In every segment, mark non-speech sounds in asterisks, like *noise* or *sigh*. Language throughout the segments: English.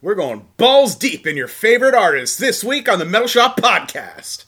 We're going balls deep in your favorite artists this week on the Metal Shop Podcast.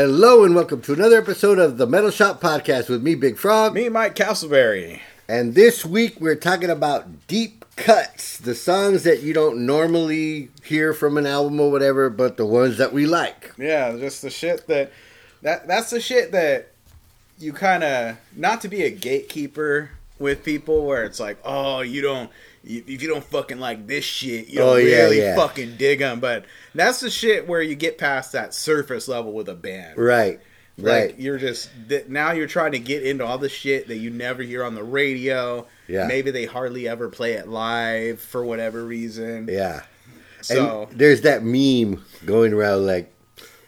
Hello and welcome to another episode of the Metal Shop Podcast with me, Big Frog. Me, Mike Castleberry. And this week we're talking about deep cuts, the songs that you don't normally hear from an album or whatever, but the ones that we like. Yeah, just the shit that that that's the shit that you kind of not to be a gatekeeper with people where it's like, oh, you don't if you don't fucking like this shit, you don't Oh, yeah, really yeah. fucking dig them. But that's the shit where you get past that surface level with a band. Right. Like Right. you're just th- now you're trying to get into all the shit that you never hear on the radio. Yeah. Maybe they hardly ever play it live for whatever reason. Yeah. So and there's that meme going around like,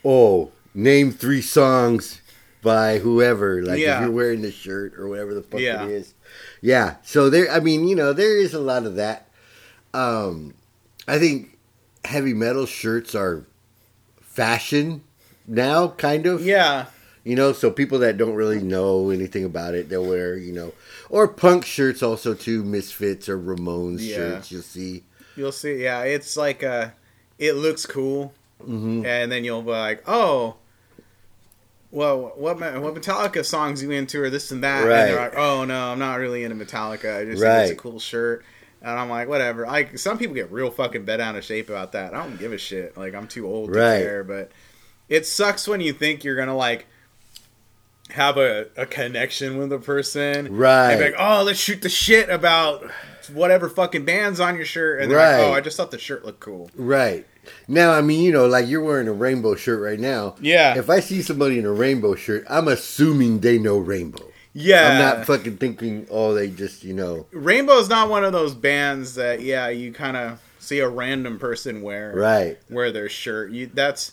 oh, name three songs by whoever. Like Yeah. if you're wearing the shirt or whatever the fuck Yeah. it is. Yeah. So there I mean, you know, there is a lot of that. Um I think heavy metal shirts are fashion now, kind of. yeah, You know, so people that don't really know anything about it, they'll wear, you know, or punk shirts also too, Misfits or Ramones Yeah. shirts, you'll see. You'll see. Yeah, it's like uh it looks cool, hmm and then you'll be like, oh, well, what what Metallica songs you into or this and that, and they're like, oh no, I'm not really into Metallica. I just think it's a cool shirt. And I'm like, whatever. Like some people get real fucking bent out of shape about that. I don't give a shit. Like I'm too old to Right. care. But it sucks when you think you're gonna like have a, a connection with a person, Right. And be like, oh, let's shoot the shit about whatever fucking band's on your shirt, and they're Right. like, oh, I just thought the shirt looked cool. Right. Now, I mean, you know, like you're wearing a rainbow shirt right now. Yeah. If I see somebody in a rainbow shirt, I'm assuming they know rainbow. Yeah, I'm not fucking thinking, oh, they just, you know. Rainbow's not one of those bands that yeah you kind of see a random person wear Right. wear their shirt. You that's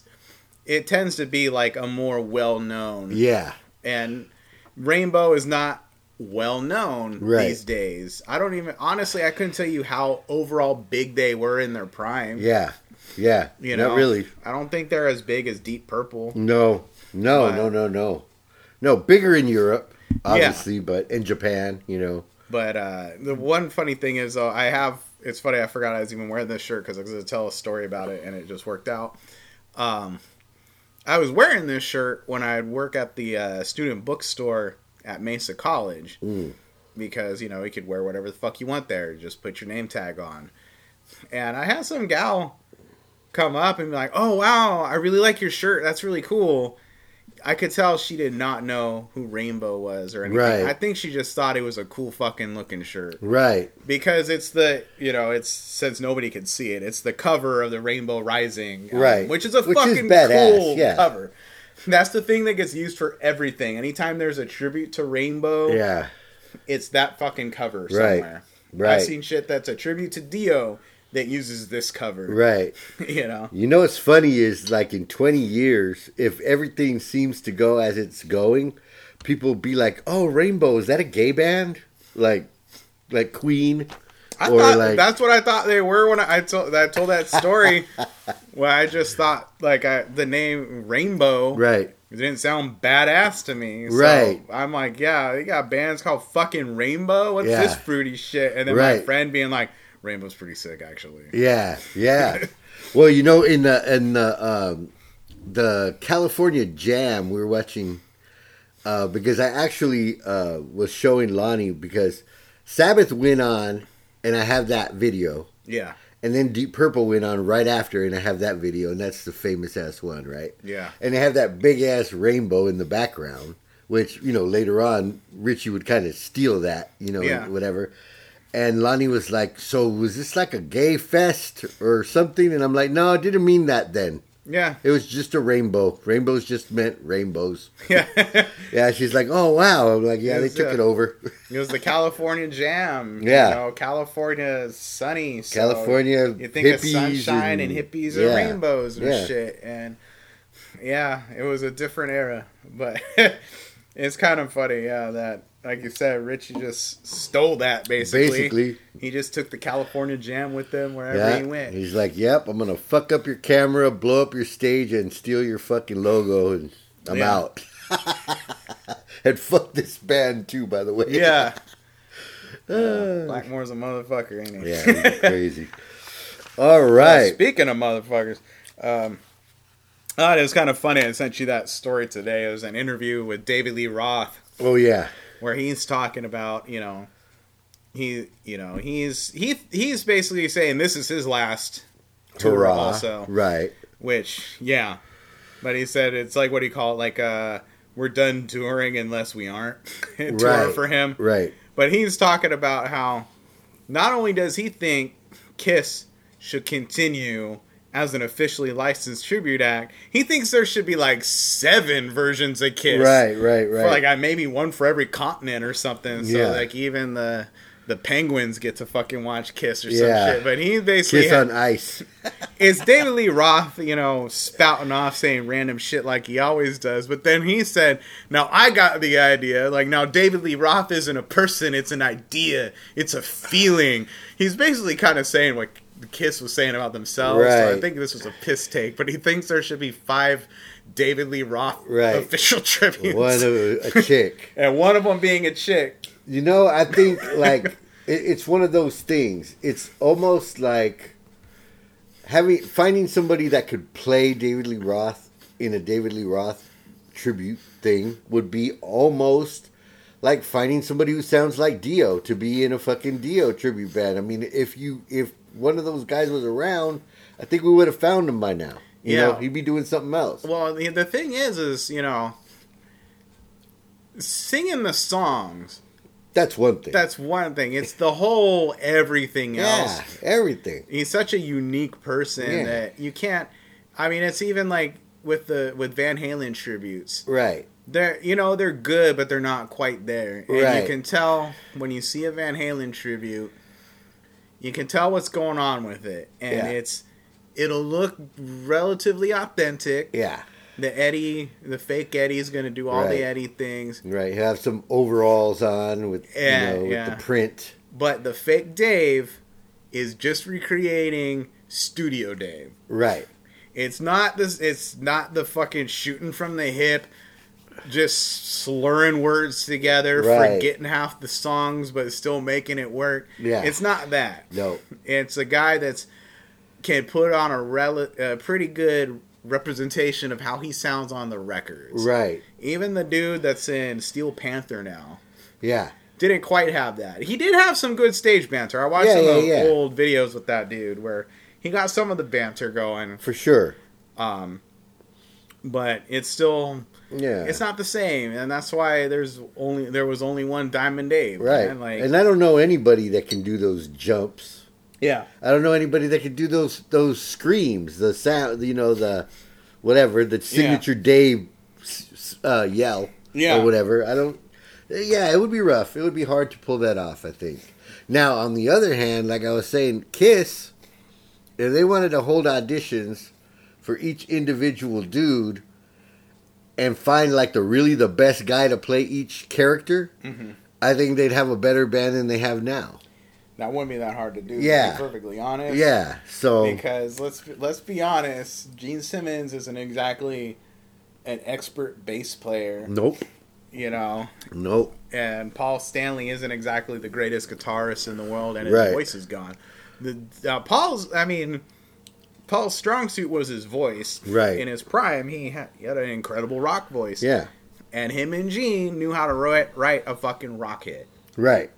it tends to be like a more well known Yeah. and Rainbow is not well known Right. these days. I don't even honestly I couldn't tell you how overall big they were in their prime. Yeah. Yeah. You know, Not really. I don't think they're as big as Deep Purple. No. No, But- no, no, no. No, bigger in Europe, obviously, but in Japan, you know. But uh, the one funny thing is, though, I have. It's funny. I forgot I was even wearing this shirt because I was going to tell a story about it, and it just worked out. Um, I was wearing this shirt when I'd work at the uh, student bookstore at Mesa College Mm. because you know you could wear whatever the fuck you want there. Just put your name tag on. And I had some gal come up and be like, "Oh wow, I really like your shirt. That's really cool." I could tell she did not know who Rainbow was or anything. Right. I think she just thought it was a cool fucking looking shirt Right. because it's the you know it's since nobody could see it, it's the cover of the Rainbow Rising, album, Right. Which is a Which is fucking badass, cool yeah. cover. That's the thing that gets used for everything. Anytime there's a tribute to Rainbow, Yeah. it's that fucking cover Right. somewhere. Right. I've seen shit that's a tribute to Dio that uses this cover. Right. *laughs* you know. You know what's funny is like in 20 years, if everything seems to go as it's going, people be like, "Oh, Rainbow, is that a gay band?" Like like Queen I or thought like that's what I thought they were when I, I told I told that story. *laughs* where I just thought like I, the name Rainbow right. It didn't sound badass to me. So Right. I'm like, yeah, they got bands called fucking Rainbow. What's Yeah. this fruity shit? And then my friend being like, Rainbow's pretty sick, actually. Yeah, yeah. *laughs* well, you know, in the in the um, the California Jam, we were watching uh, because I actually uh, was showing Lonnie because Sabbath went on, and I have that video, Yeah, and then Deep Purple went on right after, and I have that video, and that's the famous ass one, right? yeah, And they have that big ass rainbow in the background, which you know later on Ritchie would kind of steal that, you know, Yeah. whatever. And Lonnie was like, "So was this like a gay fest or something?" And I'm like, "No, I didn't mean that then. yeah, It was just a rainbow. Rainbows just meant rainbows." *laughs* yeah. Yeah, she's like, "Oh wow." I'm like, "Yeah, they took uh, it over." it was the California Jam. Yeah. you know, California sunny. So California You think of sunshine and, and- hippies yeah, and rainbows and yeah. shit, and yeah, it was a different era, but *laughs* it's kind of funny, yeah. That like you said, Ritchie just stole that basically. Basically, he just took the California Jam with him wherever yeah. he went. He's like, "Yep, I'm gonna fuck up your camera, blow up your stage, and steal your fucking logo, and I'm Yeah. out." *laughs* and fuck this band too, by the way. Yeah. *laughs* Uh, Uh, Blackmore's a motherfucker, ain't he? yeah, crazy. *laughs* All right. Uh, speaking of motherfuckers, um, oh, it was kind of funny. I sent you that story today. It was an interview with David Lee Roth Oh yeah, where he's talking about, you know, he, you know, he's he he's basically saying this is his last tour hurrah! also, Right. which yeah, but he said it's like what do you call it? Like uh, we're done touring unless we aren't *laughs* tour Right. for him. Right. But he's talking about how not only does he think Kiss should continue as an officially licensed tribute act, he thinks there should be like seven versions of Kiss. Right. Right. Right. For like uh, maybe one for every continent or something. So Yeah. like even the the penguins get to fucking watch Kiss or Yeah. some shit. But he basically Kiss had- on *laughs* ice. it's David Lee Roth, you know, spouting off saying random shit like he always does. But then he said, Now I got the idea. Like, now David Lee Roth isn't a person, it's an idea, it's a feeling. He's basically kind of saying what Kiss was saying about themselves. So I think this was a piss take, but he thinks there should be five David Lee Roth Right. official *laughs* tributes. One of a chick. *laughs* and one of them being a chick. You know, I think like *laughs* it, it's one of those things. It's almost like having finding somebody that could play David Lee Roth in a David Lee Roth tribute thing would be almost like finding somebody who sounds like Dio to be in a fucking Dio tribute band. I mean, if you if one of those guys was around, I think we would have found him by now. You Yeah. know, he'd be doing something else. Well, the, the thing is, is, you know, singing the songs That's one thing. That's one thing. It's the whole everything else. yeah, everything. He's such a unique person Yeah. that you can't. I mean, it's even like with the with Van Halen tributes. Right. They're you know they're good, but they're not quite there. And Right. you can tell when you see a Van Halen tribute. You can tell what's going on with it, and Yeah. it's it'll look relatively authentic. Yeah. The Eddie, the fake Eddie, is going to do all Right. the Eddie things. Right, have some overalls on with Yeah, you know yeah. with the print. But the fake Dave is just recreating Studio Dave. Right, It's not this. It's not the fucking shooting from the hip, just slurring words together, Right. forgetting half the songs, but still making it work. Yeah. it's not that. no, It's a guy that's can put on a, rel- a pretty good representation of how he sounds on the records. right, Even the dude that's in Steel Panther now yeah, didn't quite have that. He did have some good stage banter. I watched Yeah, some yeah, of yeah. old videos with that dude where he got some of the banter going, for sure. um, but it's still Yeah, it's not the same, and that's why there's only there was only one Diamond Dave, right. man. Like, and I don't know anybody that can do those jumps. yeah, I don't know anybody that can do those those screams, the sound, you know, the whatever, the signature Dave s- s- uh, yell Yeah. or whatever. I don't. Yeah, it would be rough. It would be hard to pull that off. I think. Now, on the other hand, like I was saying, Kiss, if they wanted to hold auditions for each individual dude and find like the really the best guy to play each character, Mhm. I think they'd have a better band than they have now. that wouldn't be that hard to do. to Yeah. be perfectly honest. Yeah. So because let's let's be honest, Gene Simmons isn't exactly an expert bass player, nope, you know, nope. and Paul Stanley isn't exactly the greatest guitarist in the world, and his Right. voice is gone. the uh, Paul's. I mean, Paul's strong suit was his voice. Right. In his prime, he had, he had an incredible rock voice. Yeah. And him and Gene knew how to write, write a fucking rock hit. Right.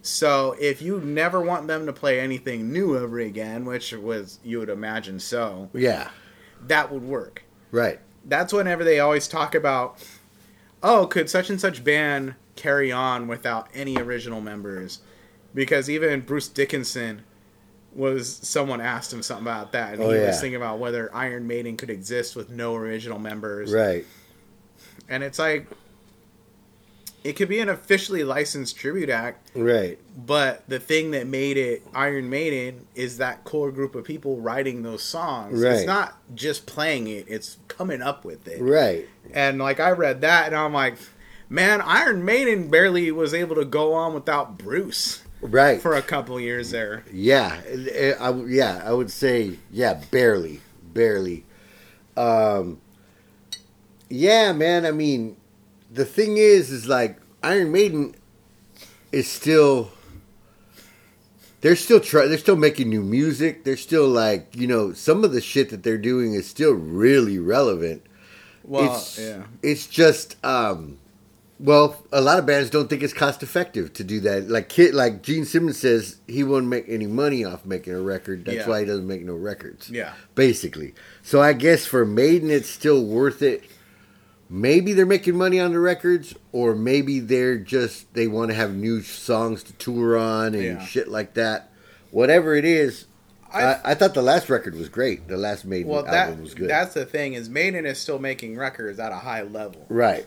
So if you never want them to play anything new ever again, which was you would imagine so, Yeah. that would work. Right. That's whenever they always talk about, oh, could such and such band carry on without any original members? Because even Bruce Dickinson was someone asked him something about that, and Oh, he yeah. was thinking about whether Iron Maiden could exist with no original members. Right. And it's like it could be an officially licensed tribute act, Right. but the thing that made it Iron Maiden is that core group of people writing those songs. Right. It's not just playing it, it's coming up with it. Right. And like I read that and I'm like, man, Iron Maiden barely was able to go on without Bruce Right. for a couple years there. Yeah, eh, I, I- yeah, I would say yeah, barely, barely. Um, yeah, man. I mean, the thing is, is like Iron Maiden is still. They're still try. They're still making new music. They're still like you know some of the shit that they're doing is still really relevant. Well, it's yeah. it's just um, well, a lot of bands don't think it's cost effective to do that. Like Kid, like Gene Simmons says, he won't make any money off making a record. That's Yeah. why he doesn't make no records. Yeah. basically. So I guess for Maiden, it's still worth it. Maybe they're making money on the records, or maybe they're just they want to have new songs to tour on and Yeah. shit like that. Whatever it is, I, I- thought the last record was great. The last Maiden Well, that album was good. that's the thing is Maiden is still making records at a high level. right.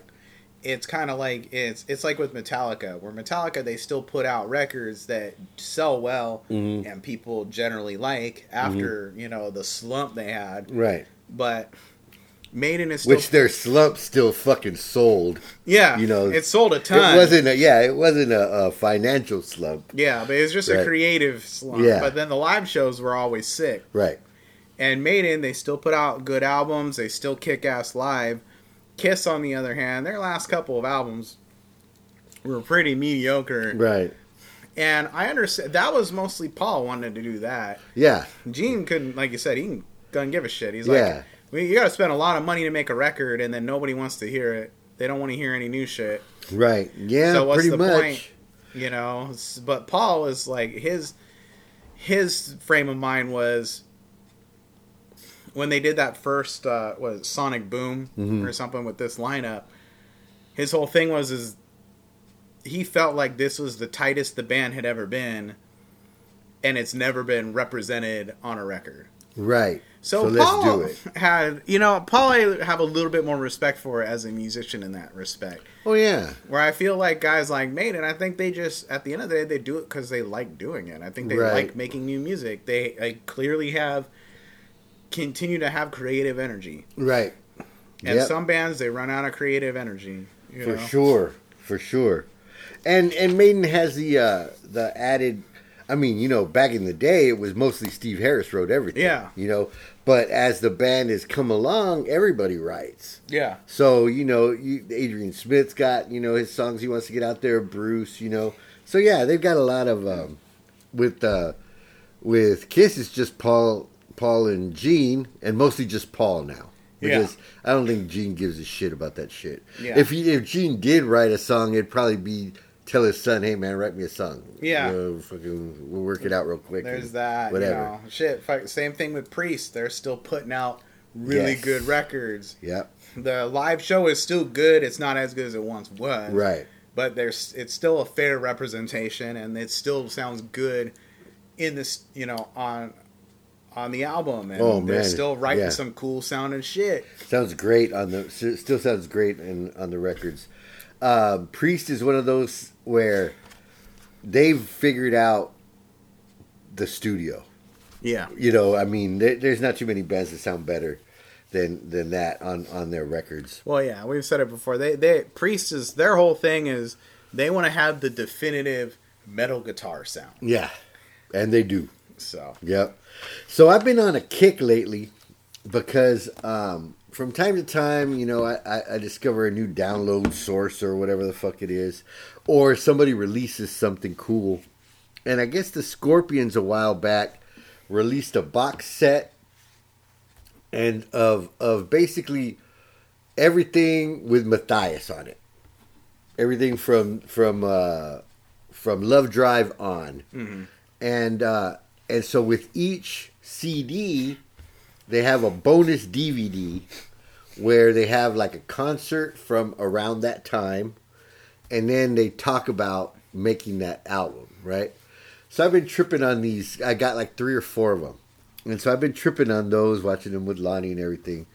It's kind of like it's it's like with Metallica, where Metallica they still put out records that sell well Mhm. and people generally like after you know the slump they had. Right. But Maiden is still Which their slump still fucking sold. yeah, you know, it sold a ton. It wasn't a yeah, it wasn't a, a financial slump. yeah, but it was just a creative slump. Yeah. But then the live shows were always sick. Right. And Maiden, they still put out good albums. They still kick ass live. Kiss, on the other hand, their last couple of albums were pretty mediocre. Right. And I understand that was mostly Paul wanted to do that. Yeah. Gene couldn't, like you said, he doesn't give a shit. He's Yeah. like, well, you got to spend a lot of money to make a record, and then nobody wants to hear it. They don't want to hear any new shit. Right. Yeah. So what's pretty the much. point? You know. But Paul is like his his frame of mind was when they did that first uh, was Sonic Boom Mhm. or something with this lineup. His whole thing was is he felt like this was the tightest the band had ever been, and it's never been represented on a record. Right. So, So let's Paul do it. had, you know, Paul I have a little bit more respect for as a musician in that respect. Oh yeah. Where I feel like guys like Maiden, I think they just at the end of the day they do it because they like doing it. I think they Right. like making new music. They, they clearly have continue to have creative energy, Right. and Yep. some bands they run out of creative energy. You for know? sure. For sure. And and Maiden has the uh the added I mean, you know, back in the day it was mostly Steve Harris wrote everything. Yeah. You know, but as the band has come along, everybody writes. Yeah, So, you know, you, Adrian Smith's got, you know, his songs he wants to get out there, Bruce, you know. So yeah, they've got a lot of um with uh with Kiss it's just Paul Paul and Gene and mostly just Paul now. Yeah. Because I don't think Gene gives a shit about that shit. Yeah. If he, if Gene did write a song, it'd probably be tell his son, "Hey man, write me a song." Yeah. You know, fucking, we'll work it out real quick. there's that. Whatever. You know, shit. fuck, Same thing with Priest. They're still putting out really Yes. good records. Yep. The live show is still good. It's not as good as it once was. Right. but there's it's still a fair representation and it still sounds good in this you know on on the album and Oh, they're man. still writing Yeah. some cool sounding shit Sounds great on the. Still sounds great in, on the records. Um, Priest is one of those where they've figured out the studio. yeah You know, I mean, there, there's not too many bands that sound better than than that on on their records. well yeah we've said it before they they priest is their whole thing is they want to have the definitive metal guitar sound Yeah, and they do. so Yep. So I've been on a kick lately because um, from time to time, you know, I, I, discover a new download source or whatever the fuck it is, or somebody releases something cool. And I guess the Scorpions a while back released a box set and of of basically everything with Matthias on it. Everything from from uh, from Love Drive on, and uh, and so with each CD, they have a bonus DVD where they have like a concert from around that time, and then they talk about making that album, right? So I've been tripping on these. I got like three or four of them, and so I've been tripping on those, watching them with Lonnie and everything.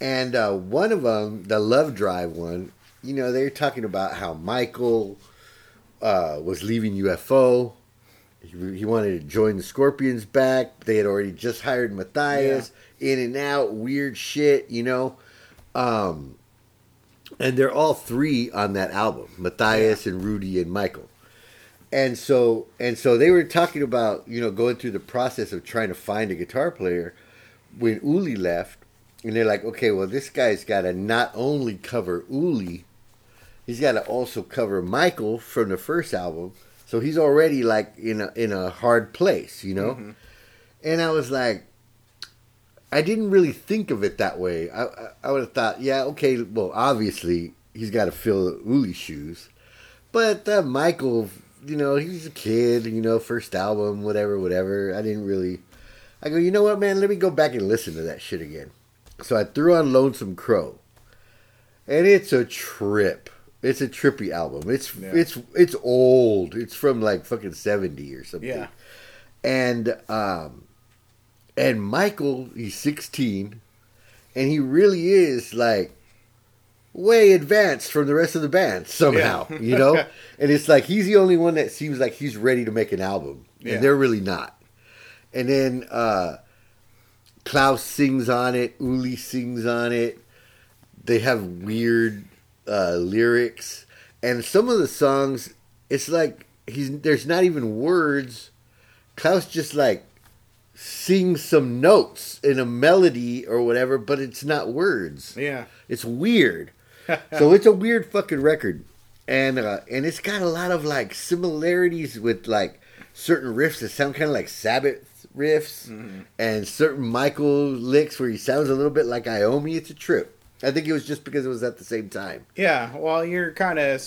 And uh, one of them, the Love Drive one, you know, they're talking about how Michael uh, was leaving UFO. He, he wanted to join the Scorpions back. They had already just hired Matthias. In and out, weird shit, you know. Um, and they're all three on that album Matthias and Rudy and Michael. And so and so they were talking about, you know, going through the process of trying to find a guitar player when Uli left. And they're like, okay, well, this guy's got to not only cover Uli, he's got to also cover Michael from the first album. So he's already like in a in a hard place, you know. And I was like, I didn't really think of it that way. I I, I would have thought, yeah, okay, well, obviously he's got to fill Uli's shoes, but uh, Michael, you know, he's a kid, you know, first album, whatever, whatever. I didn't really. I go, you know what, man? Let me go back and listen to that shit again. So I threw on Lonesome Crow, and it's a trip. It's a trippy album. It's Yeah. it's it's old. It's from like fucking seventy or something. Yeah. And um, and Michael, he's sixteen, and he really is like way advanced from the rest of the band somehow. Yeah. You know, *laughs* and it's like he's the only one that seems like he's ready to make an album, Yeah. and they're really not. And then uh, Klaus sings on it. Uli sings on it. They have weird uh, lyrics, and some of the songs, it's like he's there's not even words. Klaus just like sings some notes in a melody or whatever, but it's not words. Yeah. It's weird. *laughs* so it's a weird fucking record, and uh, and it's got a lot of like similarities with like certain riffs that sound kind of like Sabbath riffs, and certain Michael licks where he sounds a little bit like Iommi. It's a trip. I think it was just because it was at the same time. Yeah, well, you're kind of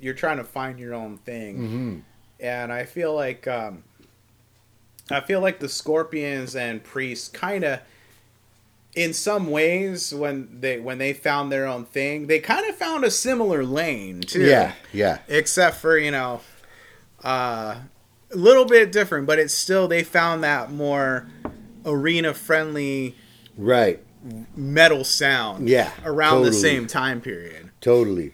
you're trying to find your own thing, Mm-hmm. and I feel like um, I feel like the Scorpions and Priests kind of, in some ways, when they when they found their own thing, they kind of found a similar lane too. Yeah, yeah, except for you know, uh, a little bit different, but it's still they found that more arena friendly right, metal sound. Yeah, around the same time period. totally,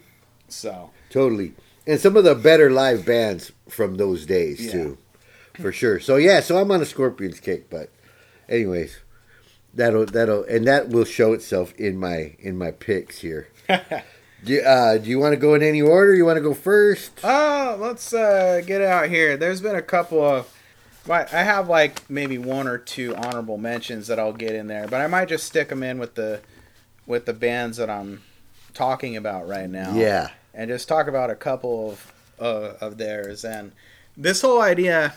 So. totally. And some of the better live bands from those days Yeah. too, for sure. So yeah, so I'm on a Scorpions kick, but anyways, that'll that'll and that will show itself in my in my picks here. *laughs* do, you- uh, do you want to go in any order? You want to go first? Oh, let's uh, get out here. There's been a couple of. I I have like maybe one or two honorable mentions that I'll get in there, but I might just stick them in with the with the bands that I'm talking about right now. Yeah, and just talk about a couple of uh, of theirs. And this whole idea,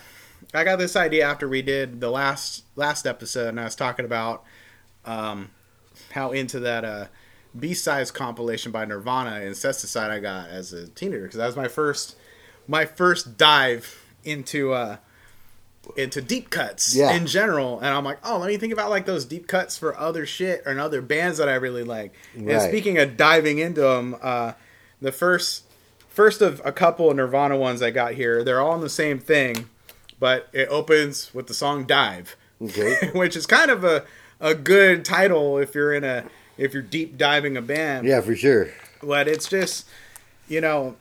I got this idea after we did the last last episode, and I was talking about um, how into that uh, B sides compilation by Nirvana Incesticide I got as a teenager because that was my first my first dive into uh, into deep cuts Yeah. in general and i'm like oh let me think about like those deep cuts for other shit and other bands that i really like and speaking of diving into them uh the first first of a couple of nirvana ones i got here they're all in the same thing but it opens with the song dive Okay. *laughs* which is kind of a a good title if you're in a if you're deep diving a band yeah, for sure. but it's just you know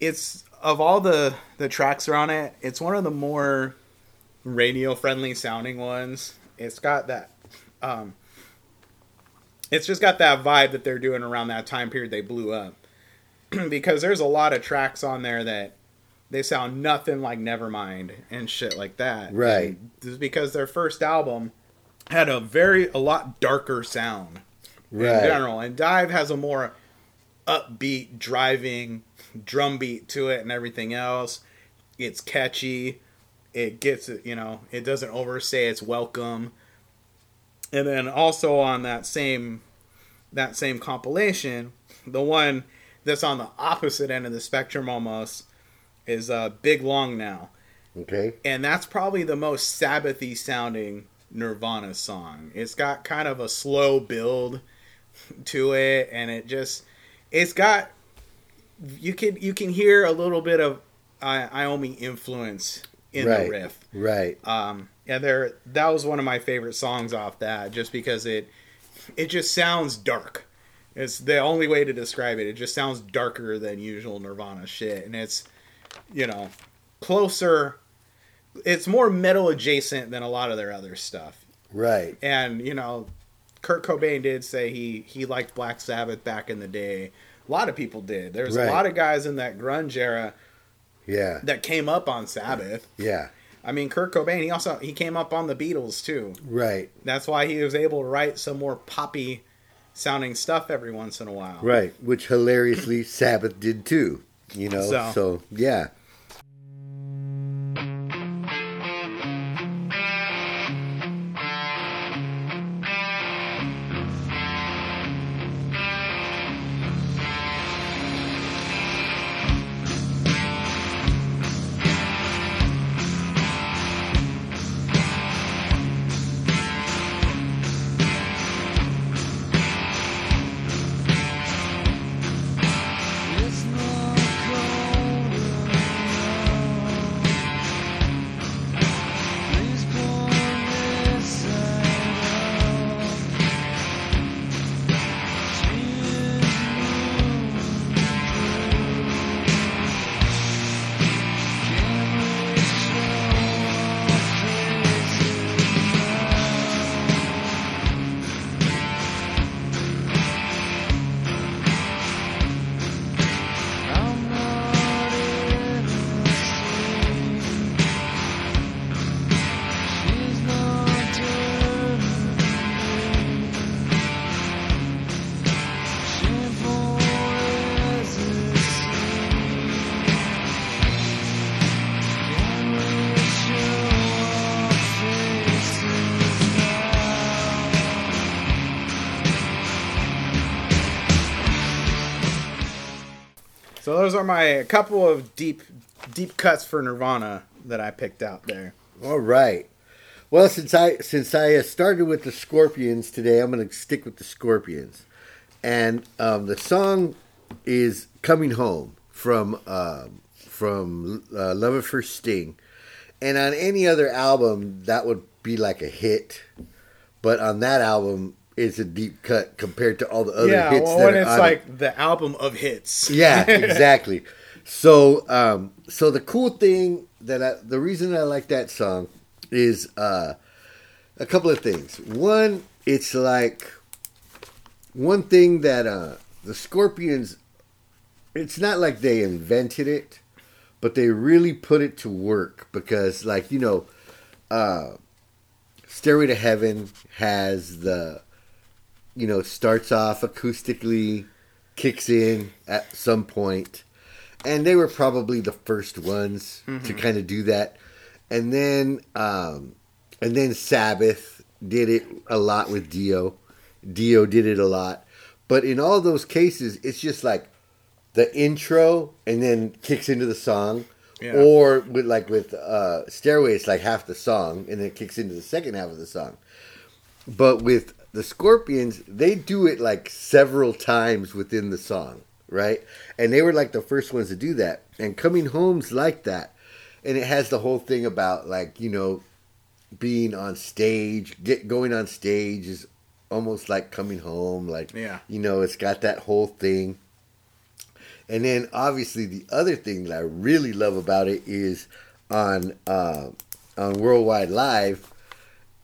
it's of all the the tracks are on it it's one of the more radio friendly sounding ones it's got that um it's just got that vibe that they're doing around that time period they blew up *clears throat* because there's a lot of tracks on there that they sound nothing like nevermind and shit like that Right. And because their first album had a very a lot darker sound Right. in general. And Dive has a more upbeat, driving drum beat to it and everything else. It's catchy. It gets it, you know, it doesn't overstay its welcome. And then also on that same that same compilation, the one that's on the opposite end of the spectrum almost is uh, Big Long Now. Okay. And that's probably the most Sabbathy sounding Nirvana song. It's got kind of a slow build to it and it just it's got you can you can hear a little bit of uh, Iommi influence in Right. the riff. Right. Um, yeah, there. That was one of my favorite songs off that, just because it it just sounds dark. It's the only way to describe it. It just sounds darker than usual Nirvana shit, and it's you know closer. It's more metal adjacent than a lot of their other stuff, Right. and you know, Kurt Cobain did say he he liked Black Sabbath back in the day. A lot of people did. There's Right. a lot of guys in that grunge era Yeah. that came up on Sabbath. Yeah. I mean, Kurt Cobain. He also he came up on the Beatles too. Right. That's why he was able to write some more poppy sounding stuff every once in a while. Right. Which hilariously Sabbath did too. You know. So- So, yeah. Those are my couple of deep deep cuts for Nirvana that I picked out there. All right. Well, since I since I started with the Scorpions today, I'm going to stick with the Scorpions, and um, the song is "Coming Home" from um from uh, Love at First Sting, and on any other album that would be like a hit, but on that album it's a deep cut compared to all the other yeah, hits. well, when it's it. like the album of hits. Yeah, *laughs* exactly. so, um, so the cool thing that I, the reason I like that song is uh, a couple of things. One, it's like one thing that uh, the Scorpions. It's not like they invented it, but they really put it to work because, like you know, uh, "Stairway to Heaven" has the, you know, starts off acoustically, kicks in at some point, and they were probably the first ones to kind of do that. And then, um, and then Sabbath did it a lot with Dio. Dio did it a lot, but in all those cases, it's just like the intro and then kicks into the song. Yeah. Or with like with uh, Stairway, it's like half the song, and then it kicks into the second half of the song. But with the Scorpions, they do it like several times within the song, right? And they were like the first ones to do that. And Coming Home's like that. And it has the whole thing about like, you know, being on stage, get going on stage is almost like coming home. Like, Yeah. you know, it's got that whole thing. And then obviously the other thing that I really love about it is on uh, on Worldwide Live,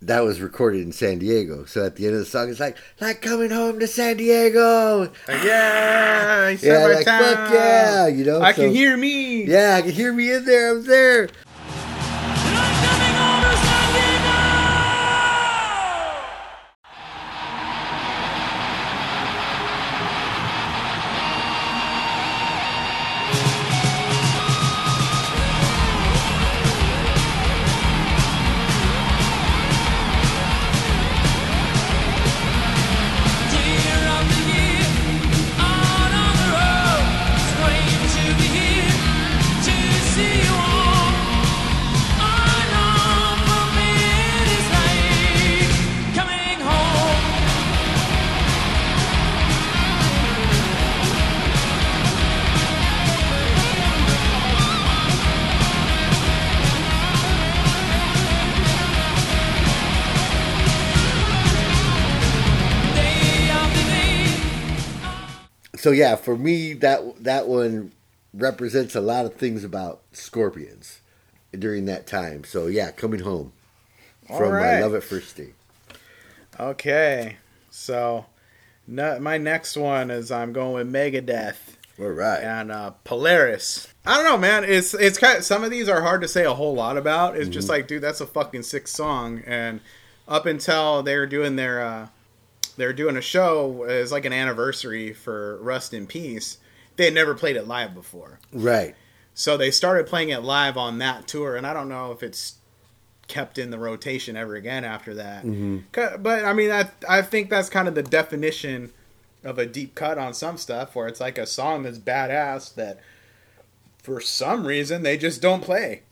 that was recorded in San Diego. So at the end of the song, it's like like coming home to San Diego. Like, yeah, Yeah, like fuck yeah, you know. I so- can hear me. Yeah, I can hear me in there. I'm there. So yeah, for me that that one represents a lot of things about Scorpions during that time. So yeah, coming home from right. I Love at First Sting. Okay, so no, my next one is I'm going with Megadeth All right. and uh, Polaris. I don't know, man. It's it's kind of, some of these are hard to say a whole lot about. It's just like, dude, that's a fucking sick song. And up until they were doing their, uh, they were doing a show uh, as like an anniversary for Rust in Peace. They had never played it live before, Right. so they started playing it live on that tour. And I don't know if it's kept in the rotation ever again after that. Mm-hmm. 'Cause- But I mean, I I think that's kind of the definition of a deep cut on some stuff, where it's like a song that's badass that for some reason they just don't play.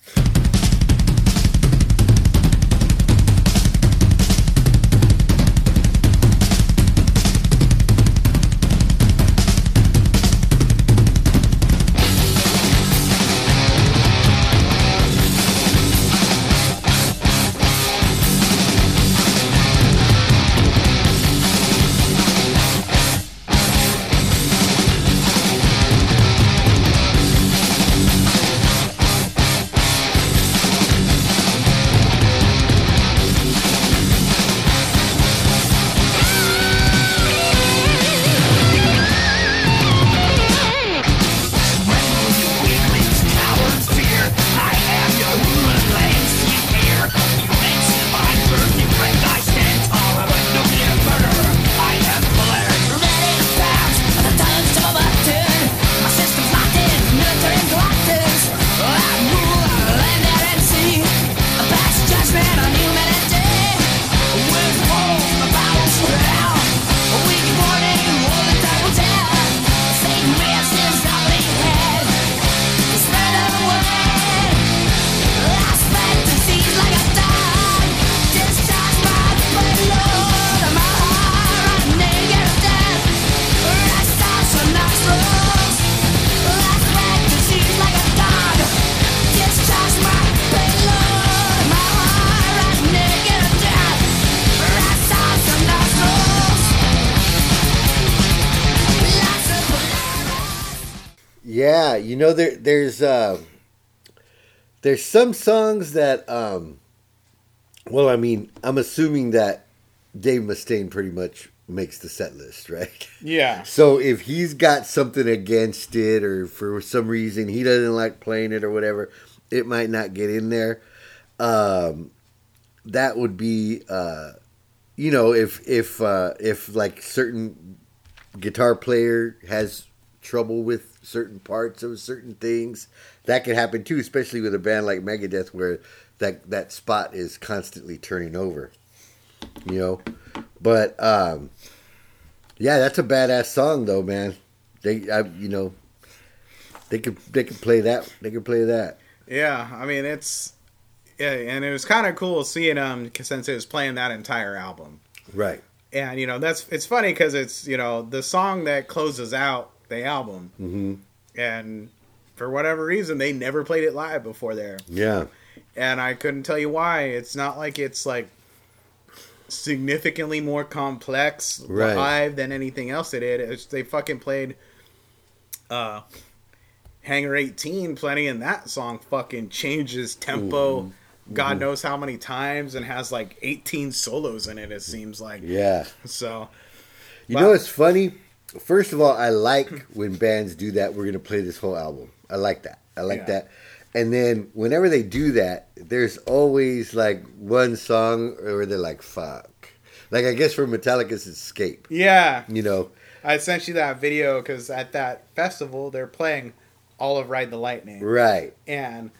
There's uh, there's some songs that um, well, I mean, I'm assuming that Dave Mustaine pretty much makes the set list, right? Yeah. *laughs* So if he's got something against it, or for some reason he doesn't like playing it, or whatever, it might not get in there. Um, that would be, uh, you know, if if uh, if like certain guitar player has trouble with certain parts of certain things, that could happen too, especially with a band like Megadeth, where that that spot is constantly turning over. You know, but um, yeah, that's a badass song though, man. They, I, you know, they could they could play that. They could play that. Yeah, I mean it's yeah, and it was kind of cool seeing him since it was playing that entire album. Right. And you know that's it's funny because it's you know the song that closes out the album, hmm and for whatever reason they never played it live before there, Yeah. and I couldn't tell you why. It's not like it's like significantly more complex Right. live than anything else they did. It's, they fucking played uh Hangar 18 plenty and that song fucking changes tempo God knows how many times and has like 18 solos in it it seems like. Yeah. So You Wow. know what's funny? First of all, I like when bands do that. We're gonna play this whole album. I like that. I like Yeah. that. And then whenever they do that, there's always like one song where they're like, "Fuck." Like I guess for Metallica's Escape. yeah, You know. I sent you that video cuz at that festival they're playing all of Ride the Lightning Right. and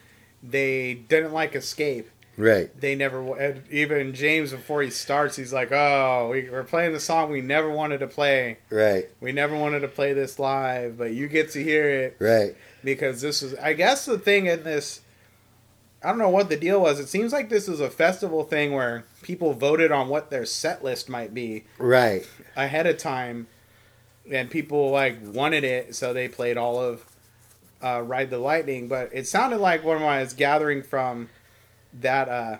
they didn't like Escape. Right. They never even James before he starts he's like, "Oh, we, we're playing the song we never wanted to play. Right. We never wanted to play this live, but you get to hear it Right. because this is I guess the thing in this I don't know what the deal was. It seems like this is a festival thing where people voted on what their set list might be Right. ahead of time and people like wanted it so they played all of uh, Ride the Lightning, but it sounded like when I was gathering from that uh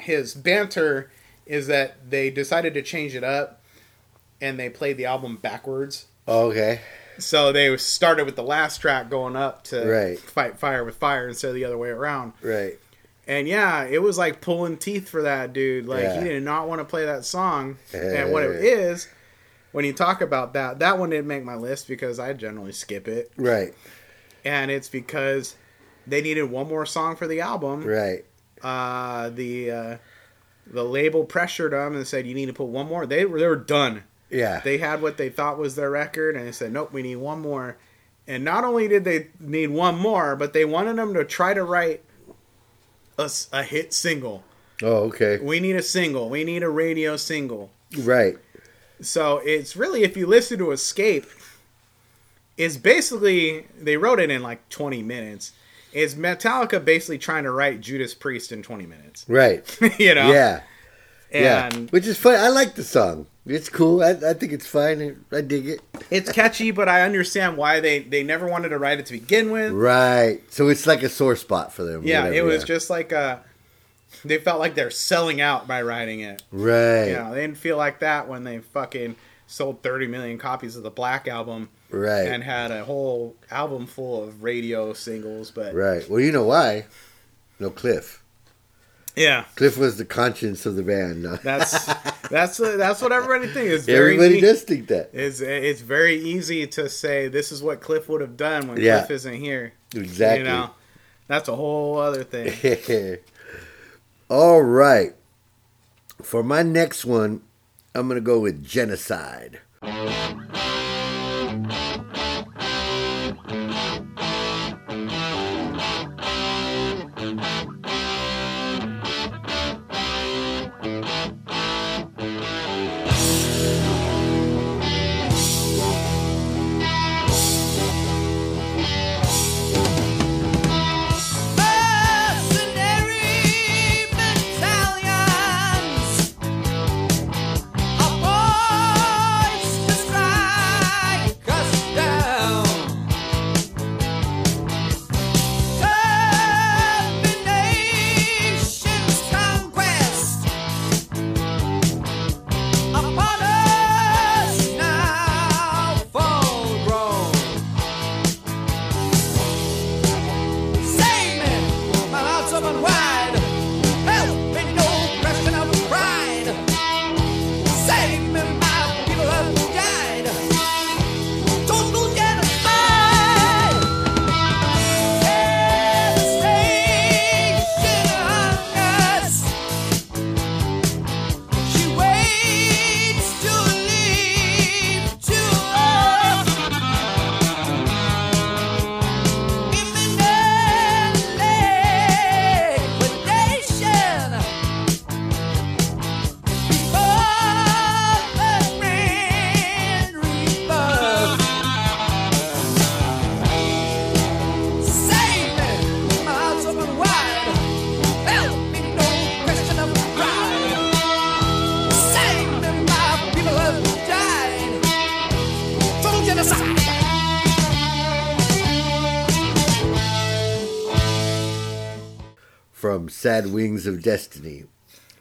his banter is that they decided to change it up and they played the album backwards Okay. So they started with the last track going up to Right. fight fire with fire instead of the other way around. Right. And yeah, it was like pulling teeth for that dude. Like Yeah. he did not want to play that song. *laughs* and what it is, when you talk about that, that one didn't make my list because I generally skip it. Right. And it's because they needed one more song for the album. Right. Uh, the uh, the label pressured them and said you need to put one more. They were they were done. Yeah. They had what they thought was their record, and they said, "Nope, we need one more." And not only did they need one more, but they wanted them to try to write a hit single. oh, okay. We need a single. We need a radio single. Right. So it's really, if you listen to Escape, it's basically they wrote it in like 20 minutes. It's Metallica basically trying to write Judas Priest in 20 minutes. *laughs* Right. you know? Yeah. Yeah. Which is fun. I like the song. It's cool. I, I think it's fine. I dig it. it's catchy, but I understand why they they never wanted to write it to begin with. Right. So it's like a sore spot for them. Yeah, whatever, it was yeah. just like uh they felt like they're selling out by writing it. Right. You know, they didn't feel like that when they fucking sold 30 million copies of the Black album Right. and had a whole album full of radio singles, but Right. Well, you know why? No Cliff. yeah, Cliff was the conscience of the band. That's *laughs* that's that's what everybody thinks. It's Everybody does think that. It's it's very easy to say this is what Cliff would have done when Yeah. Cliff isn't here. Exactly. You know, that's a whole other thing. *laughs* All right. For my next one, I'm going to go with genocide. Wings of Destiny.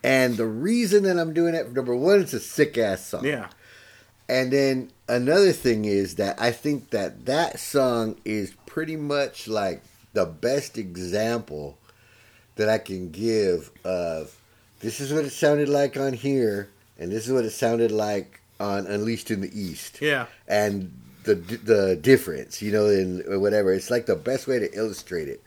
And the reason that I'm doing it, number one, it's a sick ass song. Yeah, And then another thing is that I think that that song is pretty much like the best example that I can give of this is what it sounded like on here, and this is what it sounded like on Unleashed in the East. yeah. And the the difference, you know, in whatever. It's like the best way to illustrate it.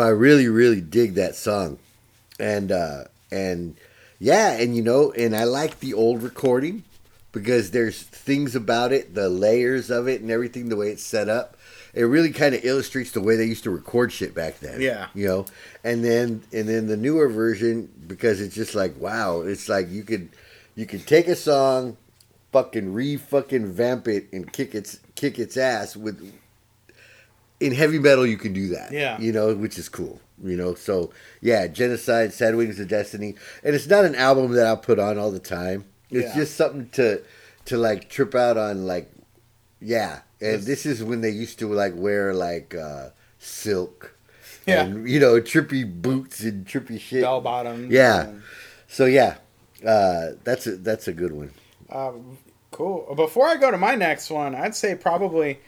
So I really, really dig that song, and uh, and yeah, and you know, and I like the old recording because there's things about it, the layers of it, and everything, the way it's set up. It really kind of illustrates the way they used to record shit back then. Yeah. you know, and then and then the newer version because it's just like wow, it's like you could you could take a song, fucking re fucking vamp it and kick its kick its ass with in heavy metal you can do that. Yeah. You know, which is cool. You know, so yeah, Genocide, Sad Wings of Destiny. And it's not an album that I'll put on all the time. It's Yeah. just something to to like trip out on like yeah. And this is when they used to like wear like uh silk. Yeah. And you know, trippy boots and trippy shit. Bell bottoms. Yeah. and- So yeah. Uh that's a that's a good one. Um, cool. Before I go to my next one, I'd say probably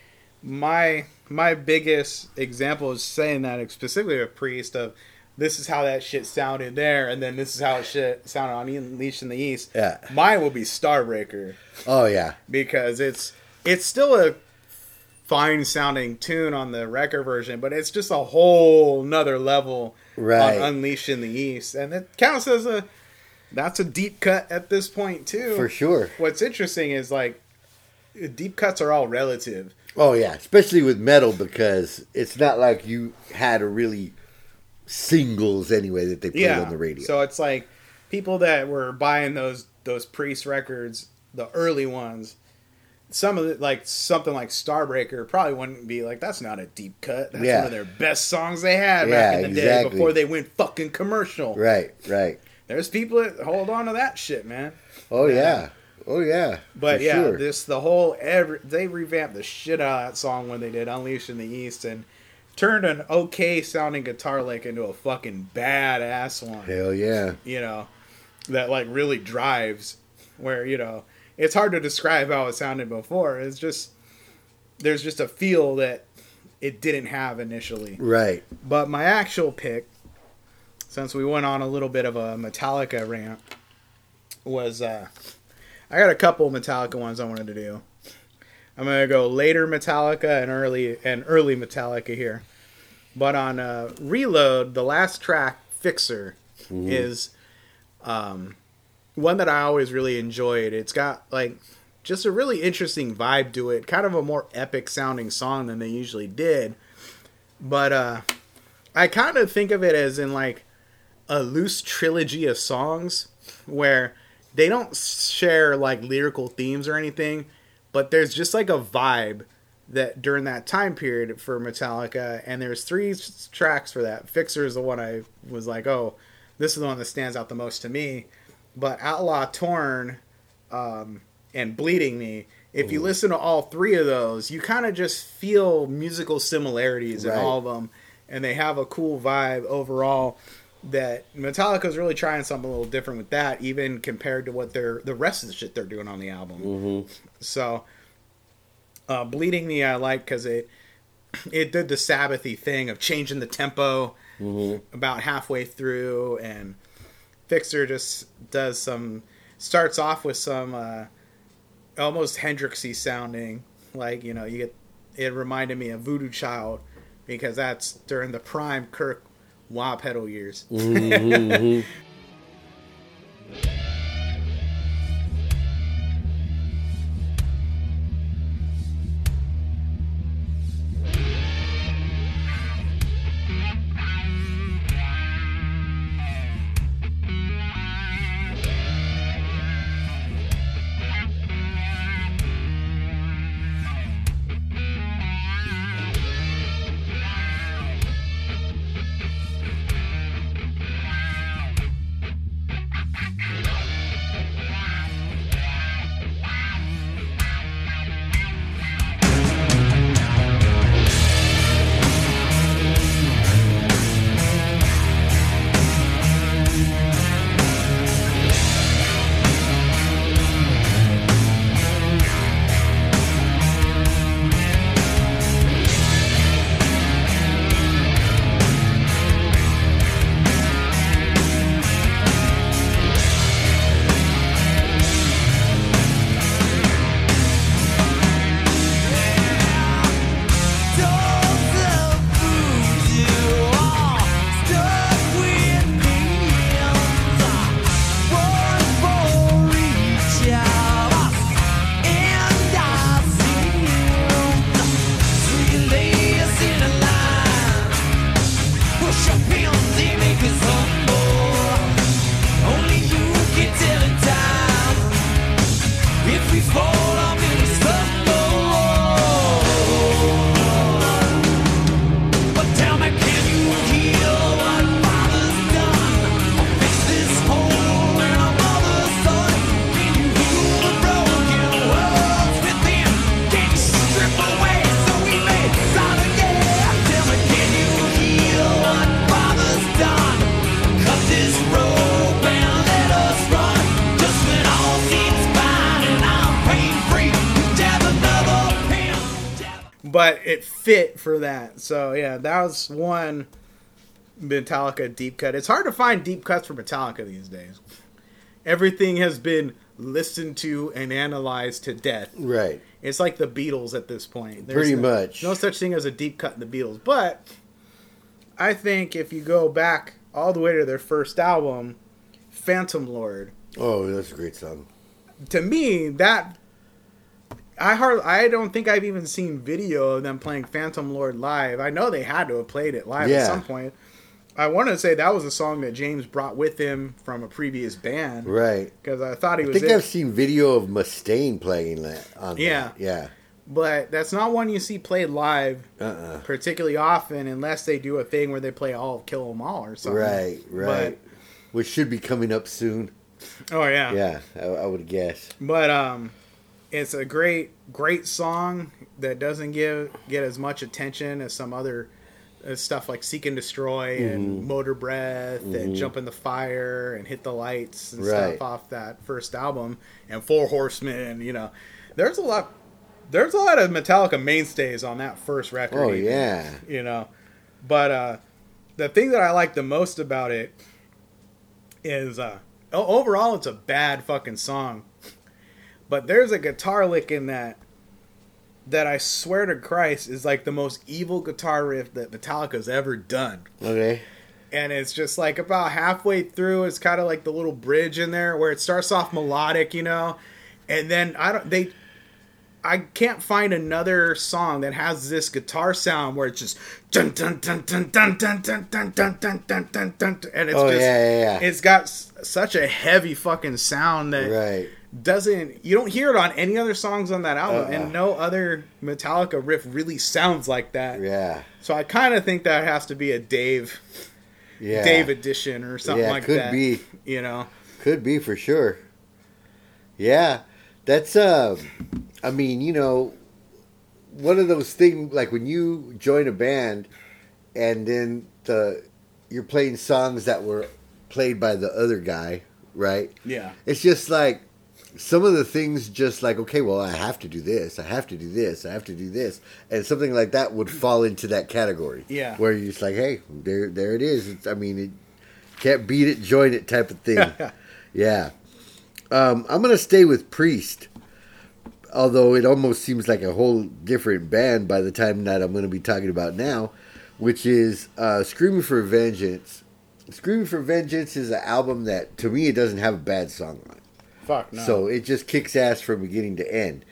my my biggest example is saying that specifically a priest of this is how that shit sounded there, and then this is how it shit sounded on Unleashed in the East. Yeah. Mine will be Starbreaker Oh yeah. because it's it's still a fine sounding tune on the record version, but it's just a whole nother level Right. on Unleashed in the East, and it counts as a that's a deep cut at this point too. For sure. What's interesting is like deep cuts are all relative. Oh yeah, especially with metal because it's not like you had a really singles anyway that they played Yeah, on the radio. So it's like people that were buying those those Priest records, the early ones. Some of it, like something like Starbreaker, probably wouldn't be like that's not a deep cut. That's Yeah. one of their best songs they had Yeah, back in the exactly. day before they went fucking commercial. right, right. There's people that hold on to that shit, man. Oh Yeah. Oh yeah. But yeah, sure. this the whole every they revamped the shit out of that song when they did Unleashed in the East and turned an okay sounding guitar lick into a fucking badass one. hell yeah. You know, that like really drives. Where you know it's hard to describe how it sounded before. It's just there's just a feel that it didn't have initially. Right. But my actual pick, since we went on a little bit of a Metallica rant, was uh, I got a couple Metallica ones I wanted to do. I'm gonna go later Metallica and early and early Metallica here. But on uh, Reload, the last track, Fixer, is um, one that I always really enjoyed. It's got like just a really interesting vibe to it, kind of a more epic sounding song than they usually did. But uh, I kind of think of it as in like a loose trilogy of songs where they don't share like lyrical themes or anything, but there's just like a vibe that during that time period for Metallica, and there's three tracks for that. Fixer is the one I was like, oh, this is the one that stands out the most to me. But Outlaw Torn um, and Bleeding Me, if you listen to all three of those, you kind of just feel musical similarities Right. in all of them, and they have a cool vibe overall. That Metallica Metallica's really trying something a little different with that, even compared to what they're the rest of the shit they're doing on the album. Mm-hmm. So, uh, bleeding me, I like because it it did the Sabbathy thing of changing the tempo Mm-hmm. about halfway through, and Fixer just does some starts off with some uh, almost Hendrixy sounding, like you know you get. It reminded me of Voodoo Child because that's during the prime Kirk wah pedal years. Mm-hmm. *laughs* for that. So yeah, that was one Metallica deep cut. It's hard to find deep cuts for Metallica these days. Everything has been listened to and analyzed to death. Right. It's like the Beatles at this point. Pretty no, much. No such thing as a deep cut in the Beatles. But I think if you go back all the way to their first album, Phantom Lord, Oh, that's a great song. to me that I hard I don't think I've even seen video of them playing Phantom Lord live. I know they had to have played it live Yeah. at some point. I want to say that was a song that James brought with him from a previous band Right. because I thought he was. I think it. I've seen video of Mustaine playing that on Yeah. that. Yeah. but that's not one you see played live Uh-uh. particularly often unless they do a thing where they play all of Kill 'Em All or something. Right, right. Which should be coming up soon. Oh yeah. Yeah, I, I would guess. But um it's a great great song that doesn't give get as much attention as some other uh, stuff like Seek and Destroy Mm-hmm. and Motor Breath and Jump in the Fire and Hit the Lights and Right. stuff off that first album and Four Horsemen, you know. There's a lot there's a lot of Metallica mainstays on that first record. Oh even, yeah. You know. But uh the thing that I like the most about it is uh overall it's a bad fucking song. But there's a guitar lick in that that I swear to Christ is like the most evil guitar riff that Metallica's ever done. Okay. And it's just like about halfway through, it's kind of like the little bridge in there where it starts off melodic, you know, and then I don't they. I can't find another song that has this guitar sound where it's just dun dun dun dun dun dun dun dun dun dun dun dun dun, and it's Oh just yeah, yeah, yeah. it's got s- such a heavy fucking sound that right. Doesn't you don't hear it on any other songs on that album Uh-uh. and no other metallica riff really sounds like that Yeah. so i kind of think that has to be a dave Yeah. dave edition or something Yeah, like could that be. you know Could be for sure. Yeah, that's uh, I mean, you know, one of those things like when you join a band, and then the you're playing songs that were played by the other guy, right? yeah It's just like some of the things, just like okay, well, I have to do this, I have to do this, I have to do this, and something like that would fall into that category. Yeah. where you're just like, hey, there, there it is. It's, I mean, it can't beat it, join it type of thing. *laughs* Yeah. Um, I'm going to stay with Priest, although it almost seems like a whole different band by the time that I'm going to be talking about now, which is uh, Screaming for Vengeance. Screaming for Vengeance is an album that, to me, it doesn't have a bad song on it. Fuck no. So it just kicks ass from beginning to end.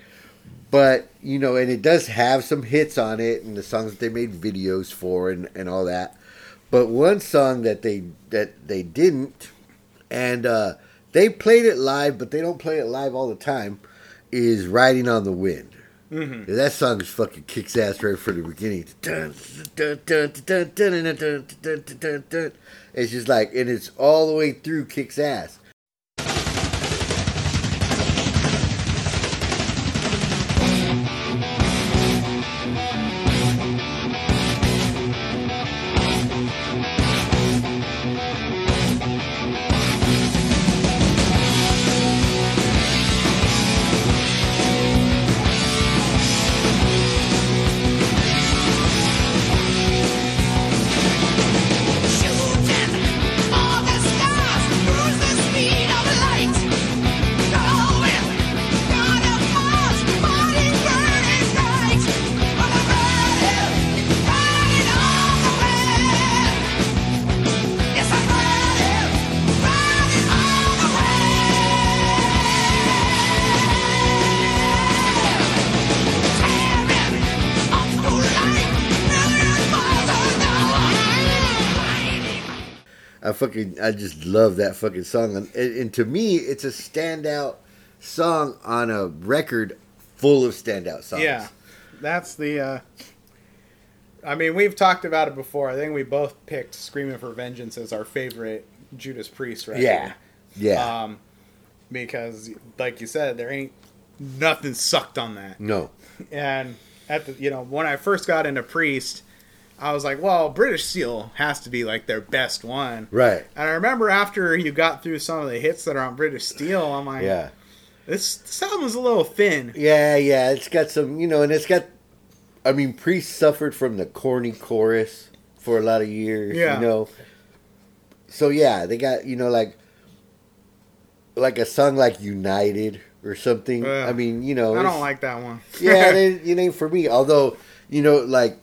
But, you know, and it does have some hits on it and the songs that they made videos for and, and all that. But one song that they that they didn't and uh, they played it live, but they don't play it live all the time, is Riding on the Wind. Mm-hmm. Yeah, that song just fucking kicks ass right from the beginning. It's just like, and it's all the way through kicks ass. Fucking I just love that fucking song, and, and to me, it's a standout song on a record full of standout songs. yeah that's the uh i mean we've talked about it before. I think we both picked screaming for vengeance as our favorite judas priest record. Yeah, yeah. um because like you said there ain't nothing sucked on that. No, and at the you know when I first got into Priest, I was like, well, British Steel has to be like their best one. right? And I remember after you got through some of the hits that are on British Steel, I'm like, Yeah, this, this album's a little thin. yeah, yeah. It's got some, you know, and it's got I mean, Priest suffered from the corny chorus for a lot of years. Yeah. You know. So yeah, they got you know like like a song like United or something. I mean, you know, I don't like that one. yeah, *laughs* it it ain't for me. Although, you know, like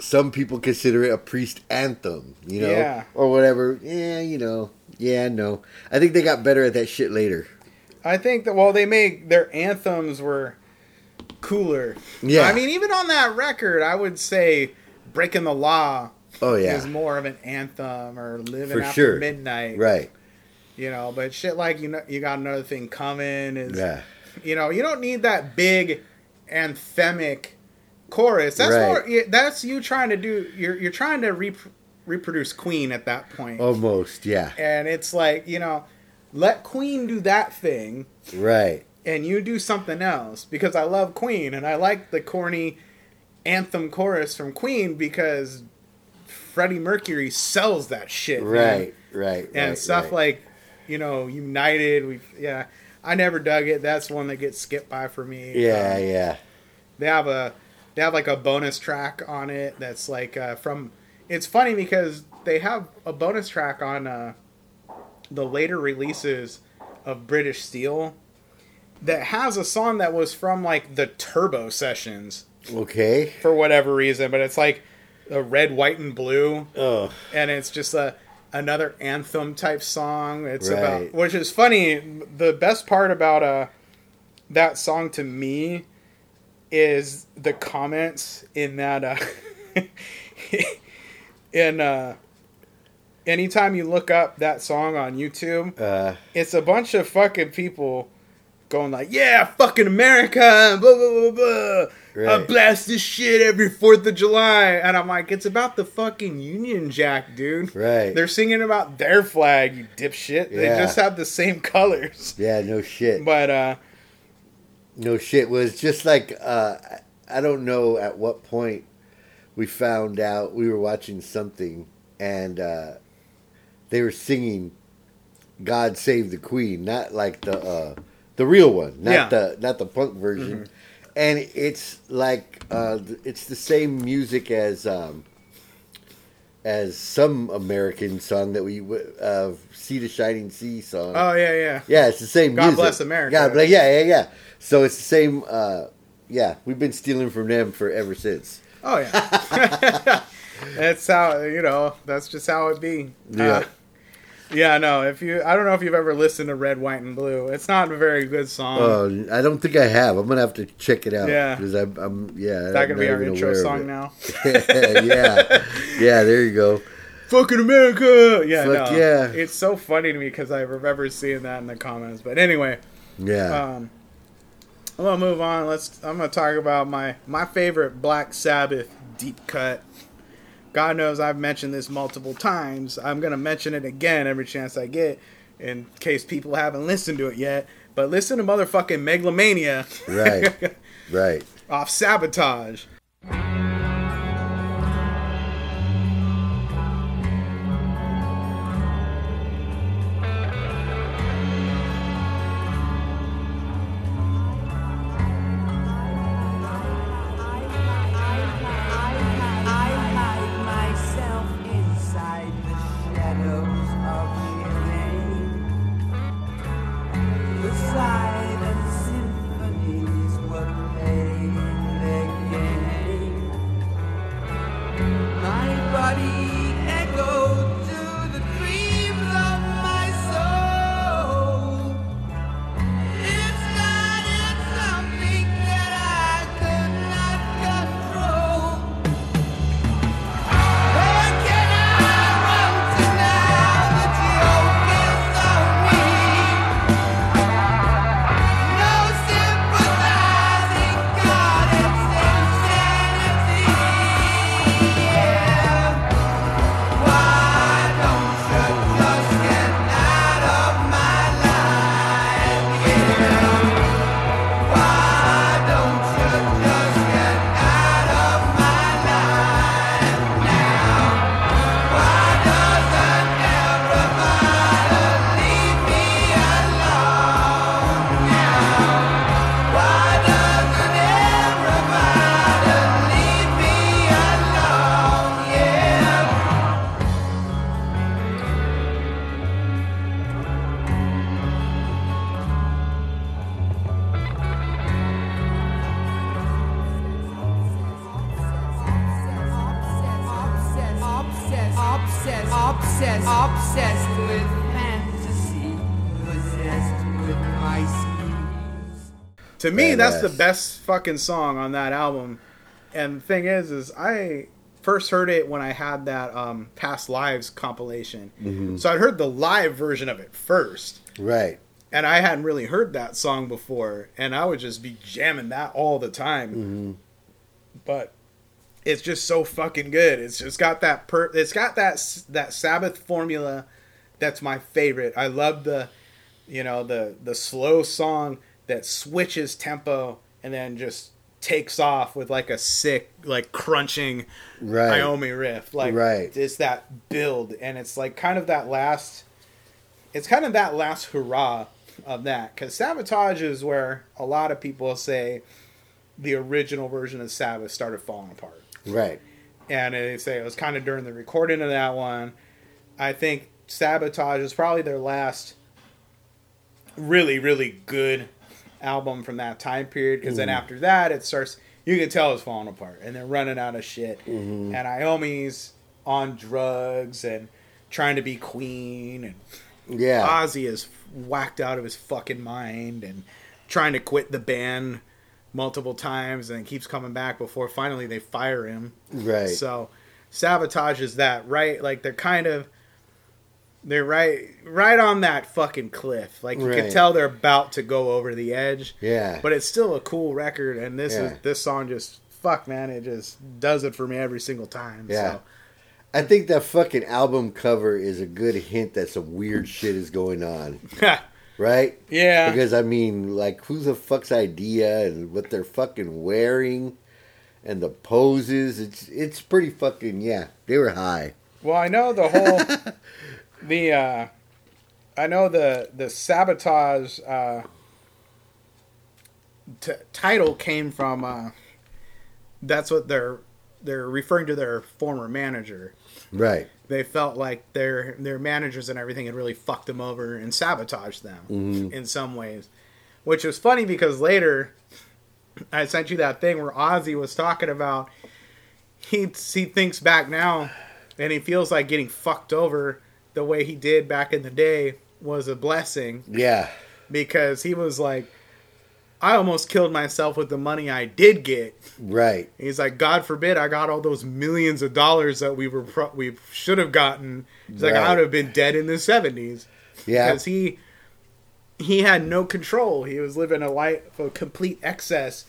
some people consider it a priest anthem, you know, Yeah. or whatever. Yeah, you know, yeah, no. I think they got better at that shit later. I think that well, they make their anthems were cooler. Yeah. I mean, even on that record, I would say "Breaking the Law" Oh yeah, is more of an anthem or "Living For After sure. Midnight." right. You know, but shit like you know, you got another thing coming is Yeah, you know, you don't need that big anthemic chorus. That's Right. more. yeah, That's you trying to do. You're you're trying to rep- reproduce Queen at that point, almost. Yeah, and it's like you know, let Queen do that thing, right. and you do something else because I love Queen and I like the corny anthem chorus from Queen because Freddie Mercury sells that shit, man. Right, right, and right, stuff right. like you know United. We yeah, I never dug it. That's one that gets skipped by for me. yeah, Um, yeah, they have a they have like a bonus track on it that's like uh, from. It's funny because they have a bonus track on uh, the later releases of British Steel that has a song that was from like the Turbo sessions okay. for whatever reason, but it's like a red, white, and blue Oh, and it's just a another anthem type song. It's Right. about which is funny. The best part about uh that song to me is the comments in that uh *laughs* in uh anytime you look up that song on YouTube, uh, it's a bunch of fucking people going like, "Yeah, fucking America," blah blah blah blah. I blast this shit every Fourth of July, and I'm like, it's about the fucking Union Jack, dude. Right. They're singing about their flag, you dipshit. They just have the same *laughs* colors. yeah, no shit. But uh, No shit was just like uh, I don't know at what point we found out we were watching something and uh, they were singing "God Save the Queen," not like the uh, the real one, not Yeah. the not the punk version. And it's like uh, it's the same music as um, as some American song that we uh, "See the Shining Sea" song. oh yeah, yeah. Yeah, it's the same music. God music. bless America. God bless, yeah, yeah, yeah. So it's the same. Uh, yeah, we've been stealing from them for ever since. Oh yeah. *laughs* that's how you know. That's just how it be. Yeah. Uh, yeah. No. If you, I don't know if you've ever listened to Red, White, and Blue. It's not a very good song. Oh, I don't think I have. I'm gonna have to check it out. Yeah. because I'm, I'm. Yeah, that gonna be our intro song now? *laughs* yeah, yeah. There you go. Fucking America! Yeah, Fuck no. yeah. It's so funny to me because I remember seeing that in the comments. But anyway, Yeah, um, I'm gonna move on. Let's. I'm gonna talk about my my favorite Black Sabbath deep cut. God knows I've mentioned this multiple times. I'm gonna mention it again every chance I get, in case people haven't listened to it yet. But listen to motherfucking Megalomania right, *laughs* right. off Sabotage. To me, that's the best fucking song on that album. And the thing is, is I first heard it when I had that um, Past Lives compilation. Mm-hmm. So I'd heard the live version of it first. Right. And I hadn't really heard that song before. And I would just be jamming that all the time. Mm-hmm. But it's just so fucking good. It's just got that per it's got that that Sabbath formula that's my favorite. I love the you know the the slow song that switches tempo and then just takes off with like a sick like crunching Right. Iommi riff. Like Right. it's that build and it's like kind of that last it's kind of that last hurrah of that cuz Sabotage is where a lot of people say the original version of Sabbath started falling apart Right. and they say it was kind of during the recording of that one. I think Sabotage is probably their last really, really good album from that time period. Because then mm. after that, it starts. You can tell it's falling apart, and they're running out of shit. Mm-hmm. And Iommi's on drugs and trying to be queen, and Yeah. Ozzy is whacked out of his fucking mind and trying to quit the band multiple times and keeps coming back before finally they fire him. Right. So sabotage is that right? Like they're kind of they're right right on that fucking cliff. Like you can tell they're about to go over the edge. Yeah. But it's still a cool record and this Yeah. is this song just fuck man, it just does it for me every single time. Yeah. I think that fucking album cover is a good hint that some weird shit is going on. *laughs* Right? Yeah. Because I mean, like, who's the fuck's idea and what they're fucking wearing and the poses? It's it's pretty fucking yeah. They were high. Well, I know the whole *laughs* the uh I know the the sabotage uh t- title came from uh that's what they're they're referring to their former manager. Right. They felt like their their managers and everything had really fucked them over and sabotaged them in some ways. Which was funny because later I sent you that thing where Ozzy was talking about he he thinks back now and he feels like getting fucked over the way he did back in the day was a blessing Yeah. because he was like I almost killed myself with the money I did get. Right. He's like, God forbid I got all those millions of dollars that we were pro- we should have gotten. He's like, I would have been dead in the seventies Yeah. because he he had no control. He was living a life of complete excess,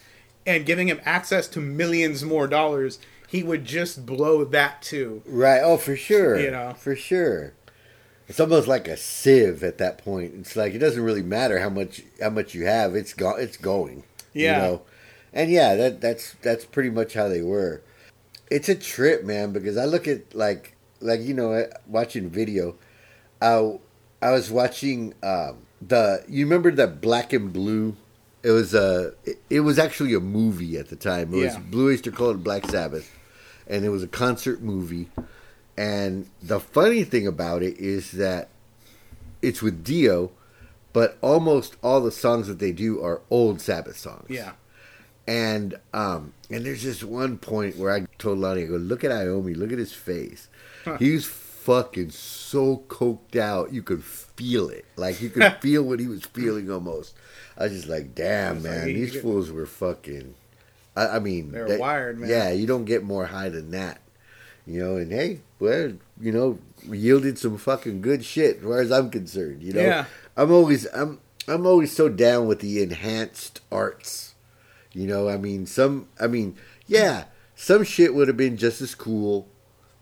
and giving him access to millions more dollars, he would just blow that too. Right. Oh, for sure. You know. For sure. It's almost like a sieve at that point. It's like it doesn't really matter how much how much you have. It's go- It's going. Yeah. You know? And yeah, that that's that's pretty much how they were. It's a trip, man, because I look at like like you know eh, watching video. I I was watching um, the you remember that Black and Blue. It was a it, it was actually a movie at the time. It was Blue Oyster Cult and Black Sabbath, and it was a concert movie. And the funny thing about it is that it's with Dio, but almost all the songs that they do are old Sabbath songs. Yeah, And um and there's this one point where I told Lonnie, I go, look at Iommi, look at his face. He's fucking so coked out, you could feel it. Like you could *laughs* feel what he was feeling almost. I was just like, damn, like man, he- these fools were fucking. I, I mean, They're wired, man. Yeah, you don't get more high than that, you know. And hey, well, you know, yielded some fucking good shit, as far as I'm concerned. You know, Yeah. I'm always I'm I'm always so down with the enhanced arts. You know, I mean, some, I mean, yeah, some shit would have been just as cool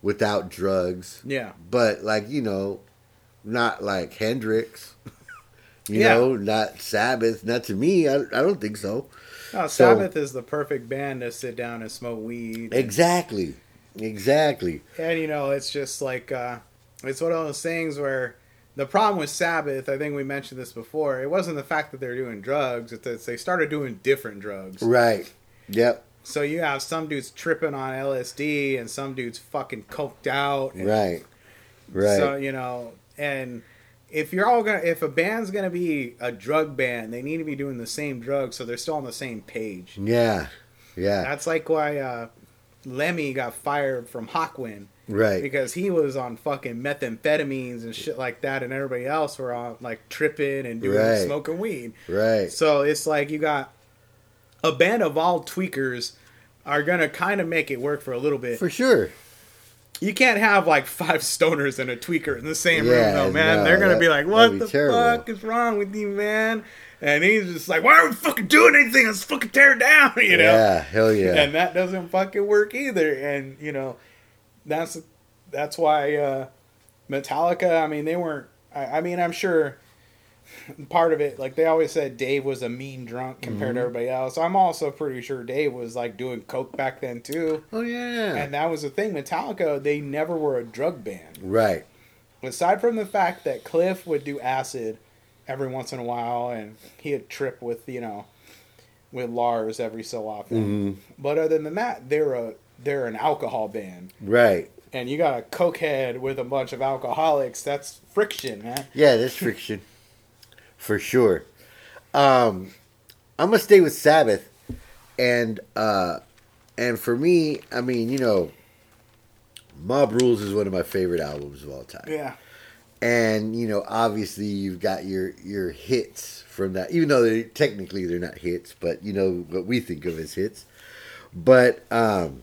without drugs, yeah, but like, you know, not like Hendrix, *laughs* you Yeah. know, not Sabbath, not to me. I, I don't think so. no, So- Sabbath is the perfect band to sit down and smoke weed. Exactly, exactly. And you know, it's just like uh, it's one of those things where the problem with Sabbath, I think we mentioned this before, it wasn't the fact that they're doing drugs; it's that they started doing different drugs. Right. Yep. So you have some dudes tripping on LSD and some dudes fucking coked out. And Right. Right. So you know, and if you're all gonna, if a band's gonna be a drug band, they need to be doing the same drugs so they're still on the same page. yeah. Yeah. That's like why uh, Lemmy got fired from Hawkwind Right. because he was on fucking methamphetamines and shit like that, and everybody else were on like tripping and doing Right. smoking weed. Right. So it's like you got a band of all tweakers are gonna kind of make it work for a little bit. For sure. You can't have like five stoners and a tweaker in the same room, though, man. no, They're gonna that- be like, "What be the terrible. fuck is wrong with you, man?" And he's just like, "Why are we fucking doing anything? Let's fucking tear it down," *laughs* you know. Yeah, hell yeah. And that doesn't fucking work either. And you know, that's that's why uh, Metallica. I mean, they weren't. I, I mean, I'm sure part of it, like they always said, Dave was a mean drunk compared Mm-hmm. to everybody else. I'm also pretty sure Dave was like doing coke back then too. oh yeah. And that was the thing. Metallica, they never were a drug band. right. Aside from the fact that Cliff would do acid every once in a while, and he'd trip with you know, with Lars every so often. hmm But other than that, they're a they're an alcohol band, Right. and you got a cokehead with a bunch of alcoholics. That's friction, man. Yeah, that's friction. *laughs* For sure. Um I'm gonna stay with Sabbath and uh and for me, I mean, you know, Mob Rules is one of my favorite albums of all time. Yeah, and you know obviously you've got your your hits from that even though they technically they're not hits but you know what we think of as hits but um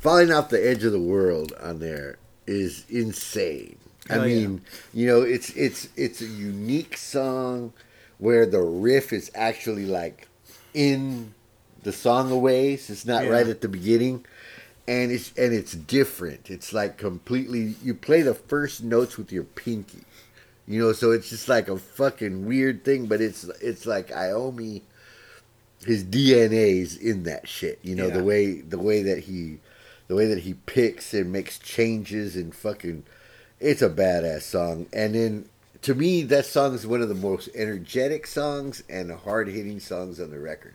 falling off the edge of the world on there is insane i yeah. mean you know it's it's it's a unique song where the riff is actually like in the song a ways it's not Yeah. right at the beginning and it's and it's different. It's like completely. You play the first notes with your pinky, you know. So it's just like a fucking weird thing, but it's it's like Iommi, his DNA's in that shit. You know Yeah. the way the way that he, the way that he picks and makes changes and fucking. It's a badass song, and then to me that song is one of the most energetic songs and hard hitting songs on the record.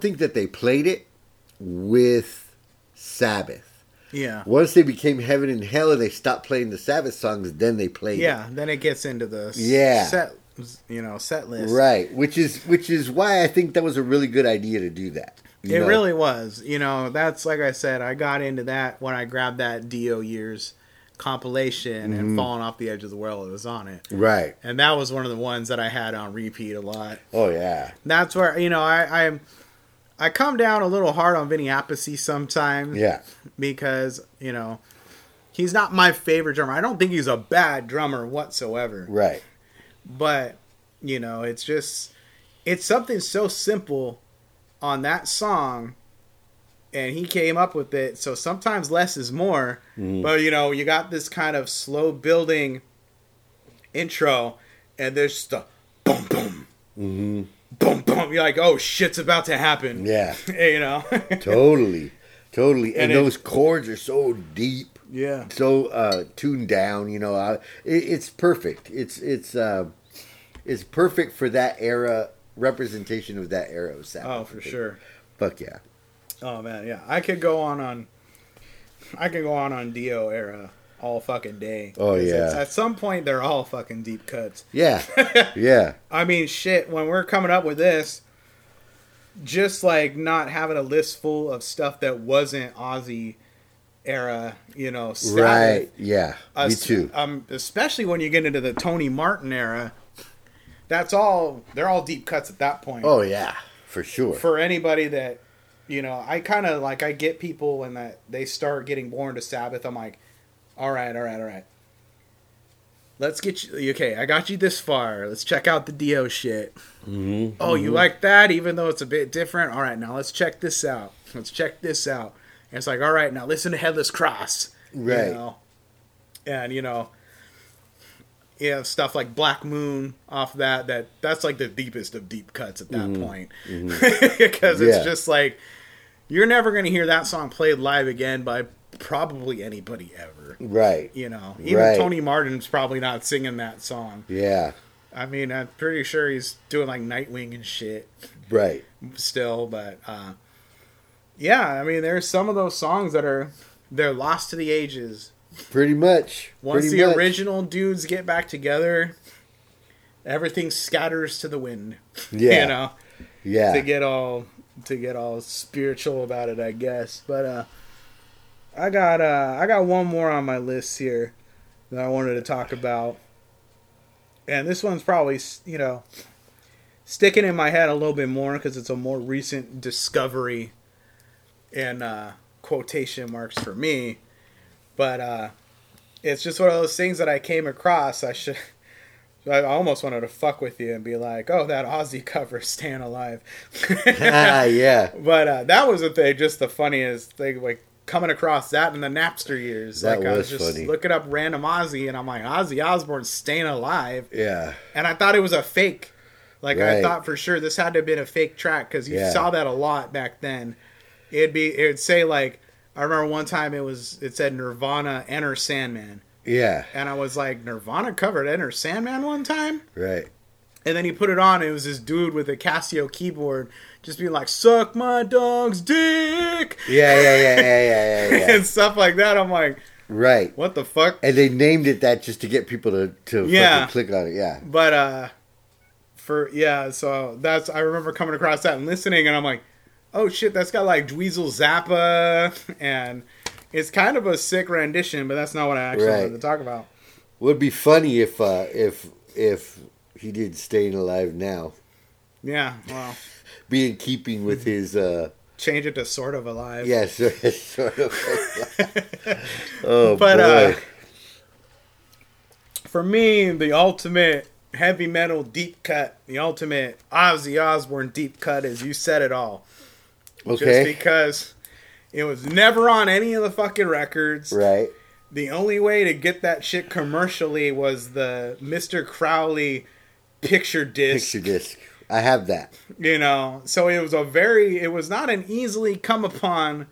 Don't think that they played it with Sabbath. yeah, Once they became Heaven and Hell and they stopped playing the Sabbath songs, then they played yeah. Then it gets into the Yeah. set you know set list. Right, which is which is why I think that was a really good idea to do that. you It know? really was. You know, that's like I said, I got into that when I grabbed that Dio years compilation Mm-hmm. and falling off the edge of the world. It was on it. right. And that was one of the ones that I had on repeat a lot. Oh yeah, That's where you know I I, I come down a little hard on Vinny Appice sometimes yeah, because you know he's not my favorite drummer. I don't think he's a bad drummer whatsoever. right. But you know, it's just it's something so simple on that song and he came up with it. So sometimes less is more. Mm. But you know, you got this kind of slow building intro and there's just a boom boom hmm boom boom. You're like, oh shit's about to happen. Yeah, *laughs* you know. *laughs* totally, totally. And, And it- those chords are so deep, yeah. so uh, tuned down. You know, I, it, it's perfect. It's it's uh, it's perfect for that era representation of that era of Sabbath. Oh, for sure. Fuck yeah. Oh man, yeah. I could go on on I could go on on Dio era all fucking day. Oh yeah. At some point they're all fucking deep cuts. Yeah, *laughs* yeah, I mean, shit, when we're coming up with this just like not having a list full of stuff that wasn't Ozzy era, you know, right. Yeah, me too. Um, especially when you get into the Tony Martin era. That's all. They're all deep cuts at that point. Oh yeah, for sure. for anybody that you know i kind of like i get people when that they start getting born to sabbath i'm like all right all right all right. Let's get you okay i got you this far. Let's check out the dio shit. Hmm oh you mm-hmm. like that even though it's a bit different? All right now let's check this out. Let's check this out. And it's like all right now listen to headless cross. Right. you know? and you know you have stuff like black moon off that that that's like the deepest of deep cuts at that mm-hmm, point. Mm-hmm. *laughs* because it's Yeah. just like you're never going to hear that song played live again by probably anybody ever Right. you know even Right. tony martin's probably not singing that song Yeah. i mean i'm pretty sure he's doing like nightwing and shit Right. still but uh yeah i mean there's some of those songs that are they're lost to the ages Pretty much. once Pretty the much. original dudes get back together everything scatters to the wind *laughs* Yeah. you know Yeah. to get all to get all spiritual about it i guess but uh i got uh i got one more on my list here that i wanted to talk about and this one's probably you know sticking in my head a little bit more because it's a more recent discovery in uh quotation marks for me but uh it's just one of those things that i came across i should *laughs* I almost wanted to fuck with you and be like, "Oh, that Ozzy *laughs* cover, "Staying Alive." ah, *laughs* yeah. But uh, that was the thing, just the funniest thing, like coming across that in the Napster years. That like I was was just funny. looking up random Ozzy, and I'm like, Ozzy Osbourne staying alive, Yeah. and I thought it was a fake. Like I thought for sure this had to have been a fake track because you Yeah. saw that a lot back then. It'd be it'd say like I remember one time it was it said Nirvana Enter Sandman, Yeah. and I was like Nirvana covered Enter Sandman one time. Right. And then he put it on. It was this dude with a Casio keyboard, just being like, "Suck my dog's dick," Yeah, yeah, yeah, yeah, yeah, yeah, *laughs* yeah. and stuff like that. I'm like, right. "What the fuck?" And they named it that just to get people to, to Yeah. fucking click on it. Yeah. But uh, for yeah, so that's I remember coming across that and listening, and I'm like, "Oh shit, that's got like Dweezil Zappa," *laughs* and it's kind of a sick rendition. But that's not what I actually Right. wanted to talk about. Would be funny if uh, if if he did Staying Alive now, Yeah, well, be in keeping with his. Uh, change it to sort of alive. yeah, *laughs* sort sort of. *laughs* oh But, boy. uh, for me, the ultimate heavy metal deep cut, the ultimate Ozzy Osbourne deep cut is you said it all. Okay. Just because it was never on any of the fucking records. right. The only way to get that shit commercially was the Mr. Crowley picture disc. Picture disc. I have that. You know, so it was a very, it was not an easily come upon,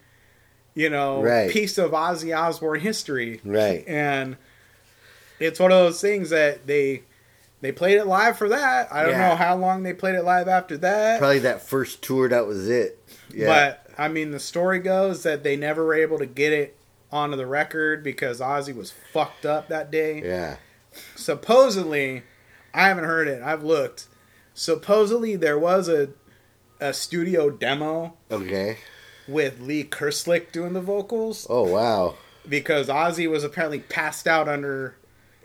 you know, Right. piece of Ozzy Osbourne history. Right. and it's one of those things that they they played it live for that. I don't Yeah. know how long they played it live after that, Probably that first tour. That was it. Yeah. but I mean, the story goes that they never were able to get it onto the record because Ozzy was fucked up that day. yeah. Supposedly, I haven't heard it. I've looked. Supposedly there was a a studio demo Okay. with Lee Kerslake doing the vocals Oh wow. because Ozzy was apparently passed out under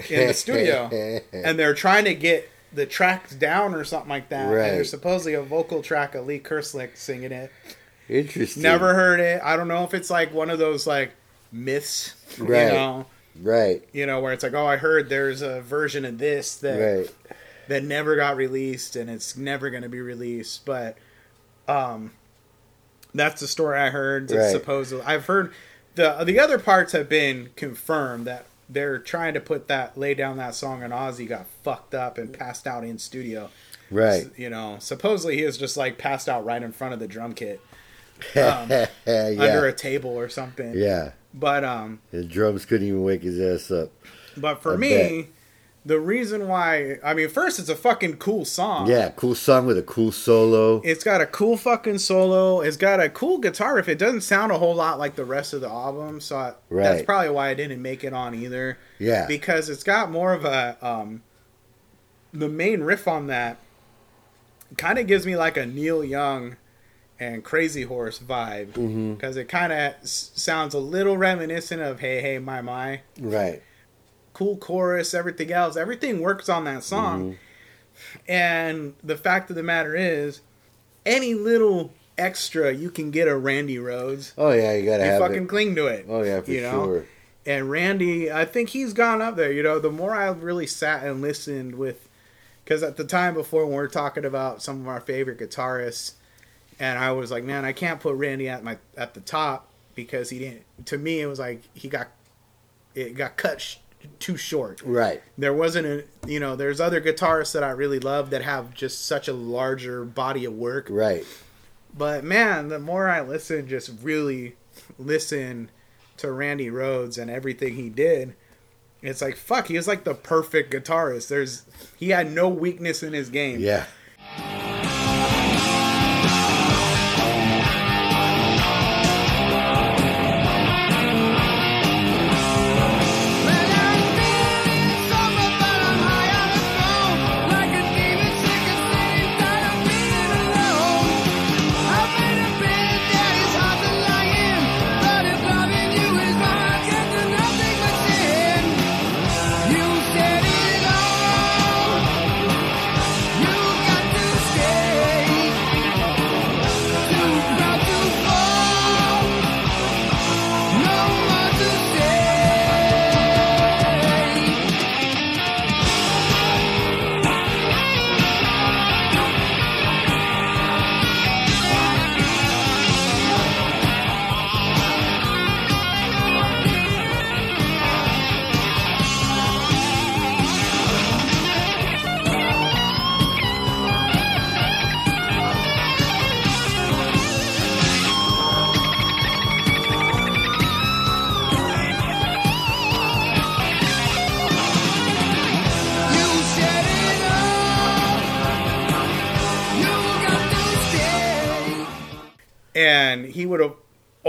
in the studio, *laughs* and they're trying to get the tracks down or something like that. Right. And there's supposedly a vocal track of Lee Kerslake singing it. Interesting. Never heard it. I don't know if it's like one of those like myths, Right. you know, Right. you know, where it's like, oh, I heard there's a version of this that Right. That never got released and it's never going to be released. But um, that's the story I heard. Right. Supposedly, I've heard the the other parts have been confirmed that they're trying to put that lay down that song and Ozzy got fucked up and passed out in studio. Right. You know, supposedly he was just like passed out right in front of the drum kit *laughs* um, yeah. under a table or something. yeah. But um, His drums couldn't even wake his ass up. but for I me, the reason why I mean, first it's a fucking cool song. Yeah, cool song with a cool solo. It's got a cool fucking solo. It's got a cool guitar riff. It doesn't sound a whole lot like the rest of the album, so I, that's probably why I didn't make it on either. Yeah. Because it's got more of a um, the main riff on that kind of gives me like a Neil Young and Crazy Horse vibe because it kind of s- sounds a little reminiscent of Hey Hey My My. Right. Cool chorus, everything else, everything works on that song. Mm-hmm. And the fact of the matter is, any little extra you can get a Randy Rhoads, Oh yeah, you gotta you have fucking it. cling to it. Oh yeah, for you know? sure. And Randy, I think he's gone up there. You know, the more I really sat and listened with, because at the time before when we were talking about some of our favorite guitarists, and I was like, man, I can't put Randy at my at the top because he didn't. To me, it was like he got it got cut too short. Right. There wasn't a you know. There's other guitarists that I really love that have just such a larger body of work. Right. But man, the more I listen, just really listen to Randy Rhoads and everything he did, it's like fuck. He was like the perfect guitarist. There's he had no weakness in his game. Yeah.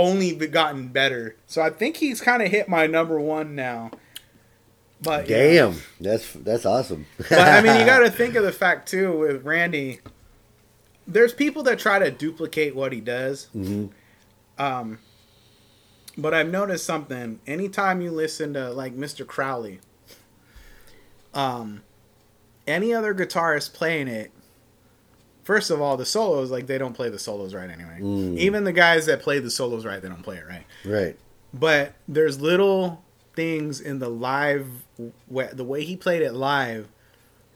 Only gotten better. So I think he's kind of hit my number one now. But Damn. That's that's awesome. but I mean, you got to *laughs* think of the fact too with Randy. There's people that try to duplicate what he does. Mhm. Um, but I've noticed something. Anytime you listen to like Mr. Crowley, um, any other guitarist playing it, first of all, the solos like they don't play the solos right anyway. Mm. Even the guys that play the solos right, they don't play it right Right. but there's little things in the live the way he played it live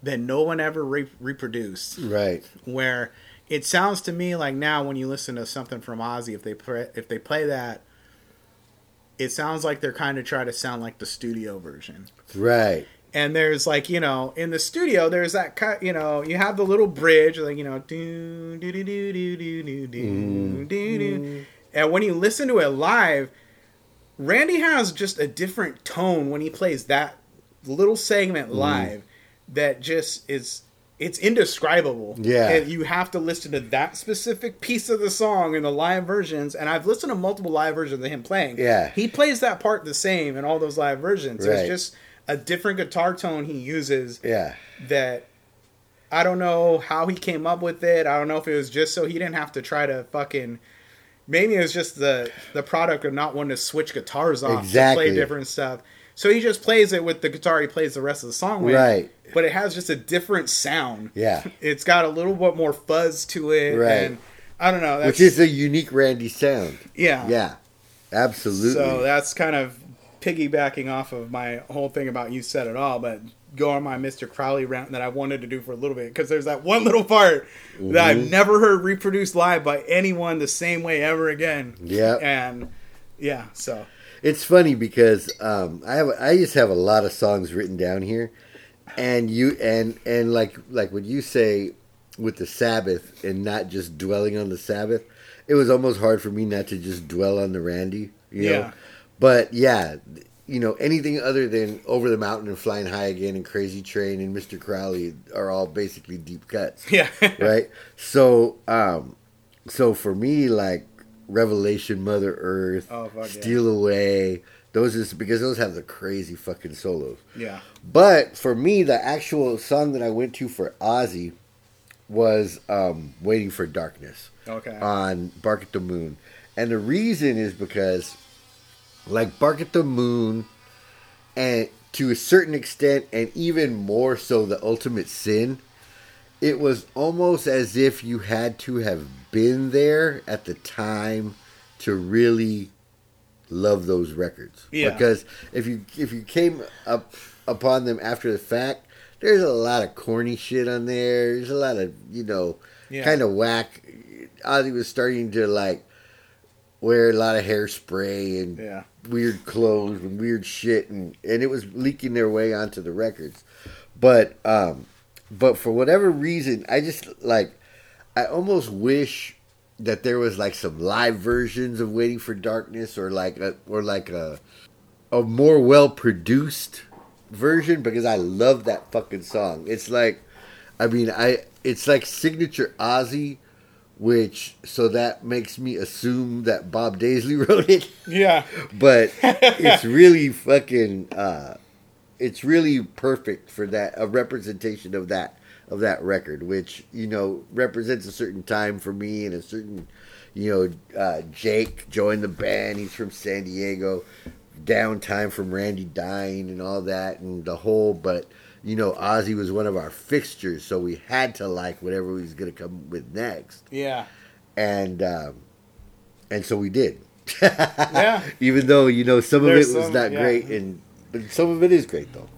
that no one ever re- reproduced Right. where it sounds to me like now when you listen to something from Ozzy if they play, if they play that it sounds like they're kind of trying to sound like the studio version Right. And there's like you know in the studio there's that cut you know you have the little bridge like you know do do do do do do do do mm. do do and when you listen to it live randy has just a different tone when he plays that little segment mm. live that just is it's indescribable Yeah. and you have to listen to that specific piece of the song in the live versions and i've listened to multiple live versions of him playing Yeah. he plays that part the same in all those live versions Right. it's just a different guitar tone he uses Yeah. that I don't know how he came up with it. I don't know if it was just so he didn't have to try to fucking. Maybe it was just the the product of not wanting to switch guitars off to play different stuff. So he just plays it with the guitar he plays the rest of the song with. Right. But it has just a different sound. Yeah. It's got a little bit more fuzz to it. Right. And I don't know. That's, Which is a unique Randy sound. yeah. Yeah. Absolutely. So that's kind of piggybacking off of my whole thing about you said it all, but go on my Mr. Crowley rant that I wanted to do for a little bit because there's that one little part that I've Mm-hmm. never heard reproduced live by anyone the same way ever again. Yeah, And yeah, so It's funny because um, I have I just have a lot of songs written down here, and you and and like like what you say with the Sabbath and not just dwelling on the Sabbath, it was almost hard for me not to just dwell on the Randy. You know? Yeah. But yeah, you know anything other than Over the Mountain and Flying High Again and Crazy Train and Mr. Crowley are all basically deep cuts yeah. *laughs* right? So, um, so for me, like Revelation, Mother Earth, Oh, fuck yeah. Steal Away, those is because those have the crazy fucking solos. yeah. But for me, the actual song that I went to for Ozzy was um, "Waiting for Darkness" Okay. on "Bark at the Moon," and the reason is because, like "Bark at the Moon," and to a certain extent, and even more so, the Ultimate Sin, it was almost as if you had to have been there at the time to really love those records. Yeah. Because if you if you came up upon them after the fact, there's a lot of corny shit on there. There's a lot of you know Yeah. kind of whack. Ozzy was starting to like wear a lot of hairspray and Yeah. weird clothes and weird shit and and it was leaking their way onto the records but um but for whatever reason i just like i almost wish that there was like some live versions of waiting for darkness or like a or like a a more well produced version because i love that fucking song it's like i mean i it's like signature ozzy which so that makes me assume that bob daisley *laughs* wrote it Yeah. but it's *laughs* really fucking uh it's really perfect for that a representation of that of that record which you know represents a certain time for me and a certain you know uh jake joined the band he's from san diego downtime from randy dying and all that and the whole but you know ozzy was one of our fixtures so we had to like whatever he was going to come with next Yeah. and um and so we did Yeah. *laughs* even though you know some of it was some- not yeah. great and but some of it is great though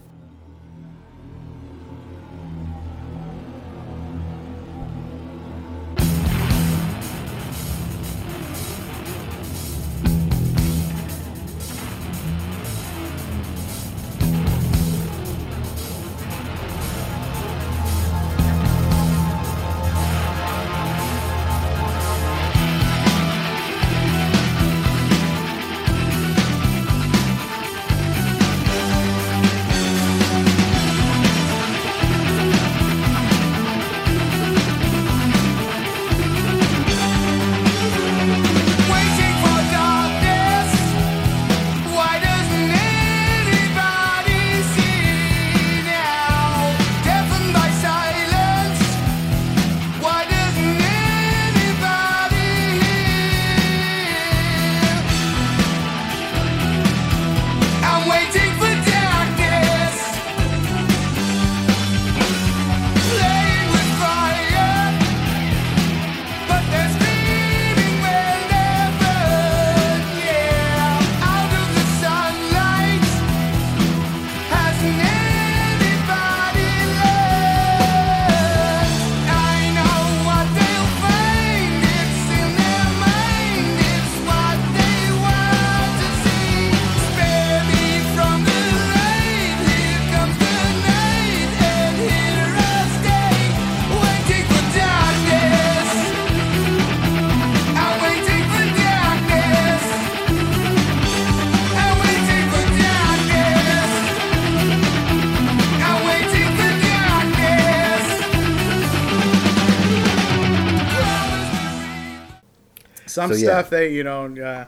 Some So, yeah. stuff that you don't, uh,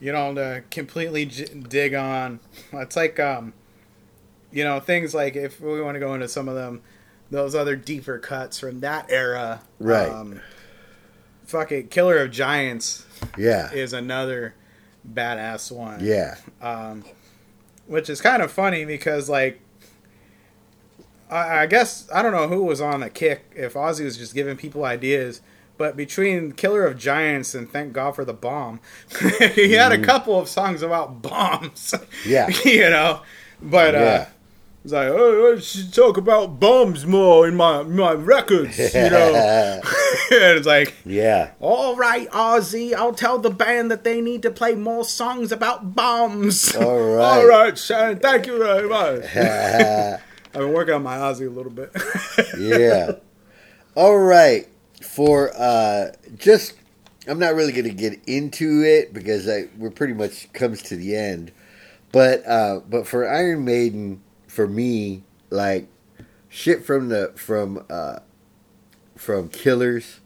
you don't uh, completely j- dig on. It's like, um, you know things like if we want to go into some of them, those other deeper cuts from that era, Right. Um, fuck it, Killer of Giants Yeah. is another badass one. Yeah. um, which is kind of funny because like I, I guess I don't know who was on the kick if Ozzy was just giving people ideas, but between Killer of Giants and Thank God for the Bomb, *laughs* he had a couple of songs about bombs. *laughs* Yeah. you know, but uh, Yeah. it's like oh, I should talk about bombs more in my my records, you know. *laughs* and it's like yeah. all right, Ozzy, I'll tell the band that they need to play more songs about bombs. All right. all right, Shane, thank you very much. I've been working on my Ozzy a little bit. yeah. All right. For uh just I'm not really going to get into it because I we're pretty much comes to the end. But uh but for Iron Maiden for me like shit from the from uh from Killers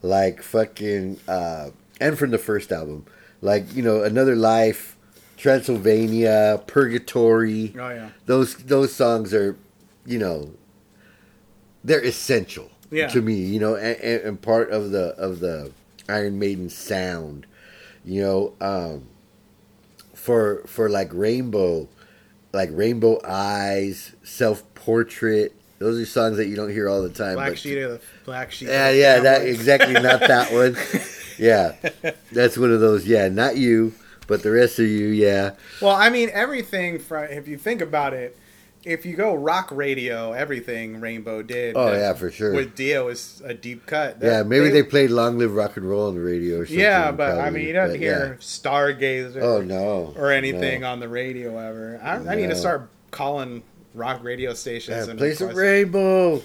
like fucking uh and from the first album. Like you know Another Life Transylvania Purgatory oh yeah, those those songs are you know they're essential Yeah. to me you know and, and, part of the of the iron maiden sound you know um for for like rainbow like rainbow eyes self portrait those are songs that you don't hear all the time black sheet of the black sheet. yeah yeah that exactly not that *laughs* one yeah that's one of those yeah not you but the rest of you yeah Well, I mean everything from if you think about it, if you go rock radio, everything Rainbow did. Oh, yeah, for sure. With Dio is a deep cut. yeah maybe they, played long live rock and roll on the radio or something Yeah, but I mean, you don't hear Stargazer. oh no or anything no. on the radio ever. I, I need to start calling rock radio stations Yeah, and play some rainbow.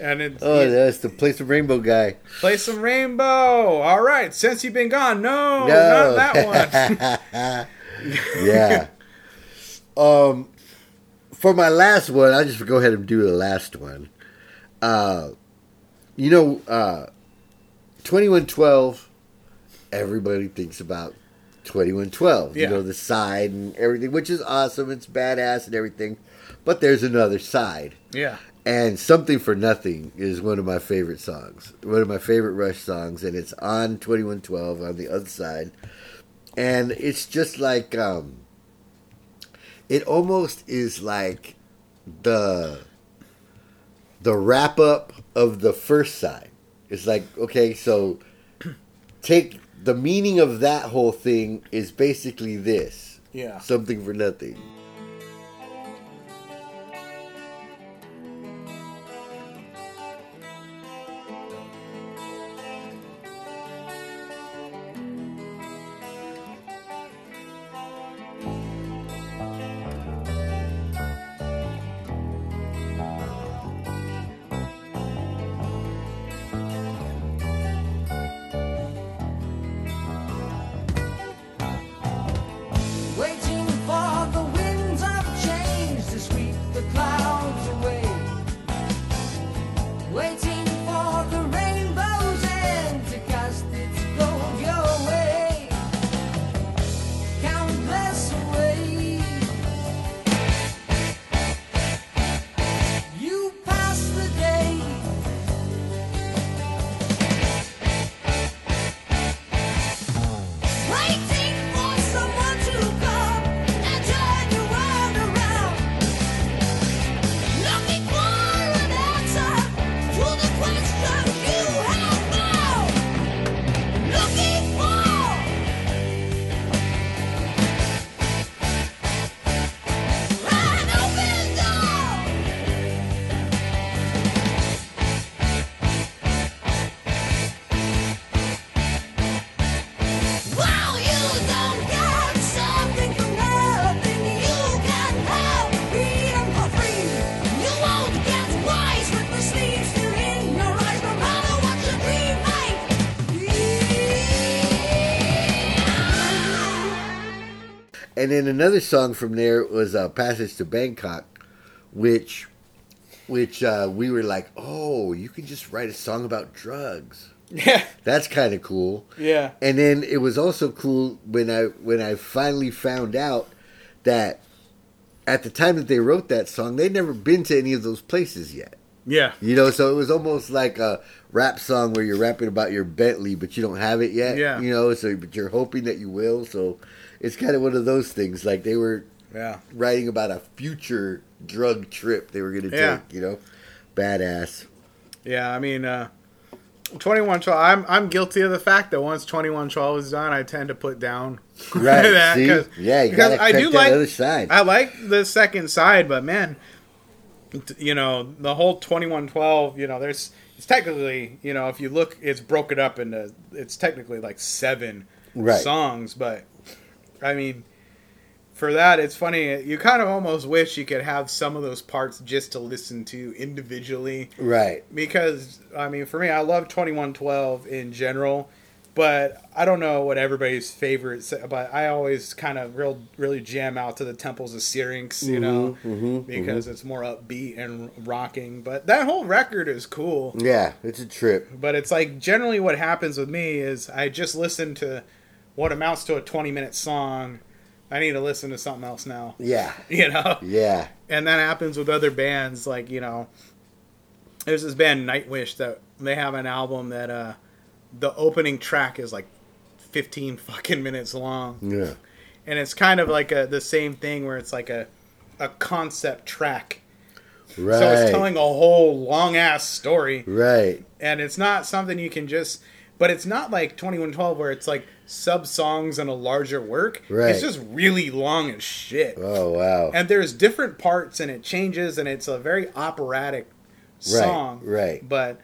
and it's, Oh, that's the play some rainbow guy. play some rainbow. All right, since you've been gone, no, No. not that one. *laughs* yeah. *laughs* Um, for my last one, I'll just go ahead and do the last one. Uh, you know, uh, twenty one twelve. Everybody thinks about twenty one twelve. Yeah. You know the side and everything, which is awesome. It's badass and everything. But there's another side. yeah, And Something for Nothing is one of my favorite songs. One of my favorite Rush songs. And it's on 2112 on the other side. And it's just like, um, it almost is like the, the wrap up of the first side. It's like, okay, so take the meaning of that whole thing is basically this yeah. something for nothing. Then another song from there was uh, "Passage to Bangkok," which, which uh, we were like, "Oh, you can just write a song about drugs. Yeah, *laughs* That's kind of cool." yeah, And then it was also cool when I when I finally found out that at the time that they wrote that song, they'd never been to any of those places yet. Yeah. You know, so it was almost like a rap song where you're rapping about your Bentley, but you don't have it yet. Yeah. You know, so but you're hoping that you will. So it's kind of one of those things. Like they were Yeah. writing about a future drug trip they were going to Yeah. take. You know, badass. Yeah, I mean, uh, 2112, I'm, I'm guilty of the fact that once 2112 is done, I tend to put down *laughs* Right. that. See? yeah, you because I do like- other side. I like the second side, but man, you know, the whole 2112, you know, there's, it's technically, you know, if you look, it's broken up into, it's technically like seven Right. songs, but I mean, for that, it's funny. You kind of almost wish you could have some of those parts just to listen to individually right. because I mean, for me, I love Twenty One Twelve in general, but I don't know what everybody's favorite. But I always kind of real really jam out to the Temples of Syrinx, you know, mhm, because it's more upbeat and rocking. But that whole record is cool. Yeah, it's a trip. But it's like generally what happens with me is I just listen to what amounts to a twenty minute song. I need to listen to something else now, Yeah. *laughs* you know Yeah. and that happens with other bands like you know there's this band nightwish that they have an album that uh the opening track is like 15 fucking minutes long Yeah. and it's kind of like a the same thing where it's like a a concept track Right. so it's telling a whole long ass story right. and it's not something you can just but it's not like 2112 where it's like sub songs and a larger work Right. it's just really long as shit Oh wow. and there's different parts and it changes and it's a very operatic song right. but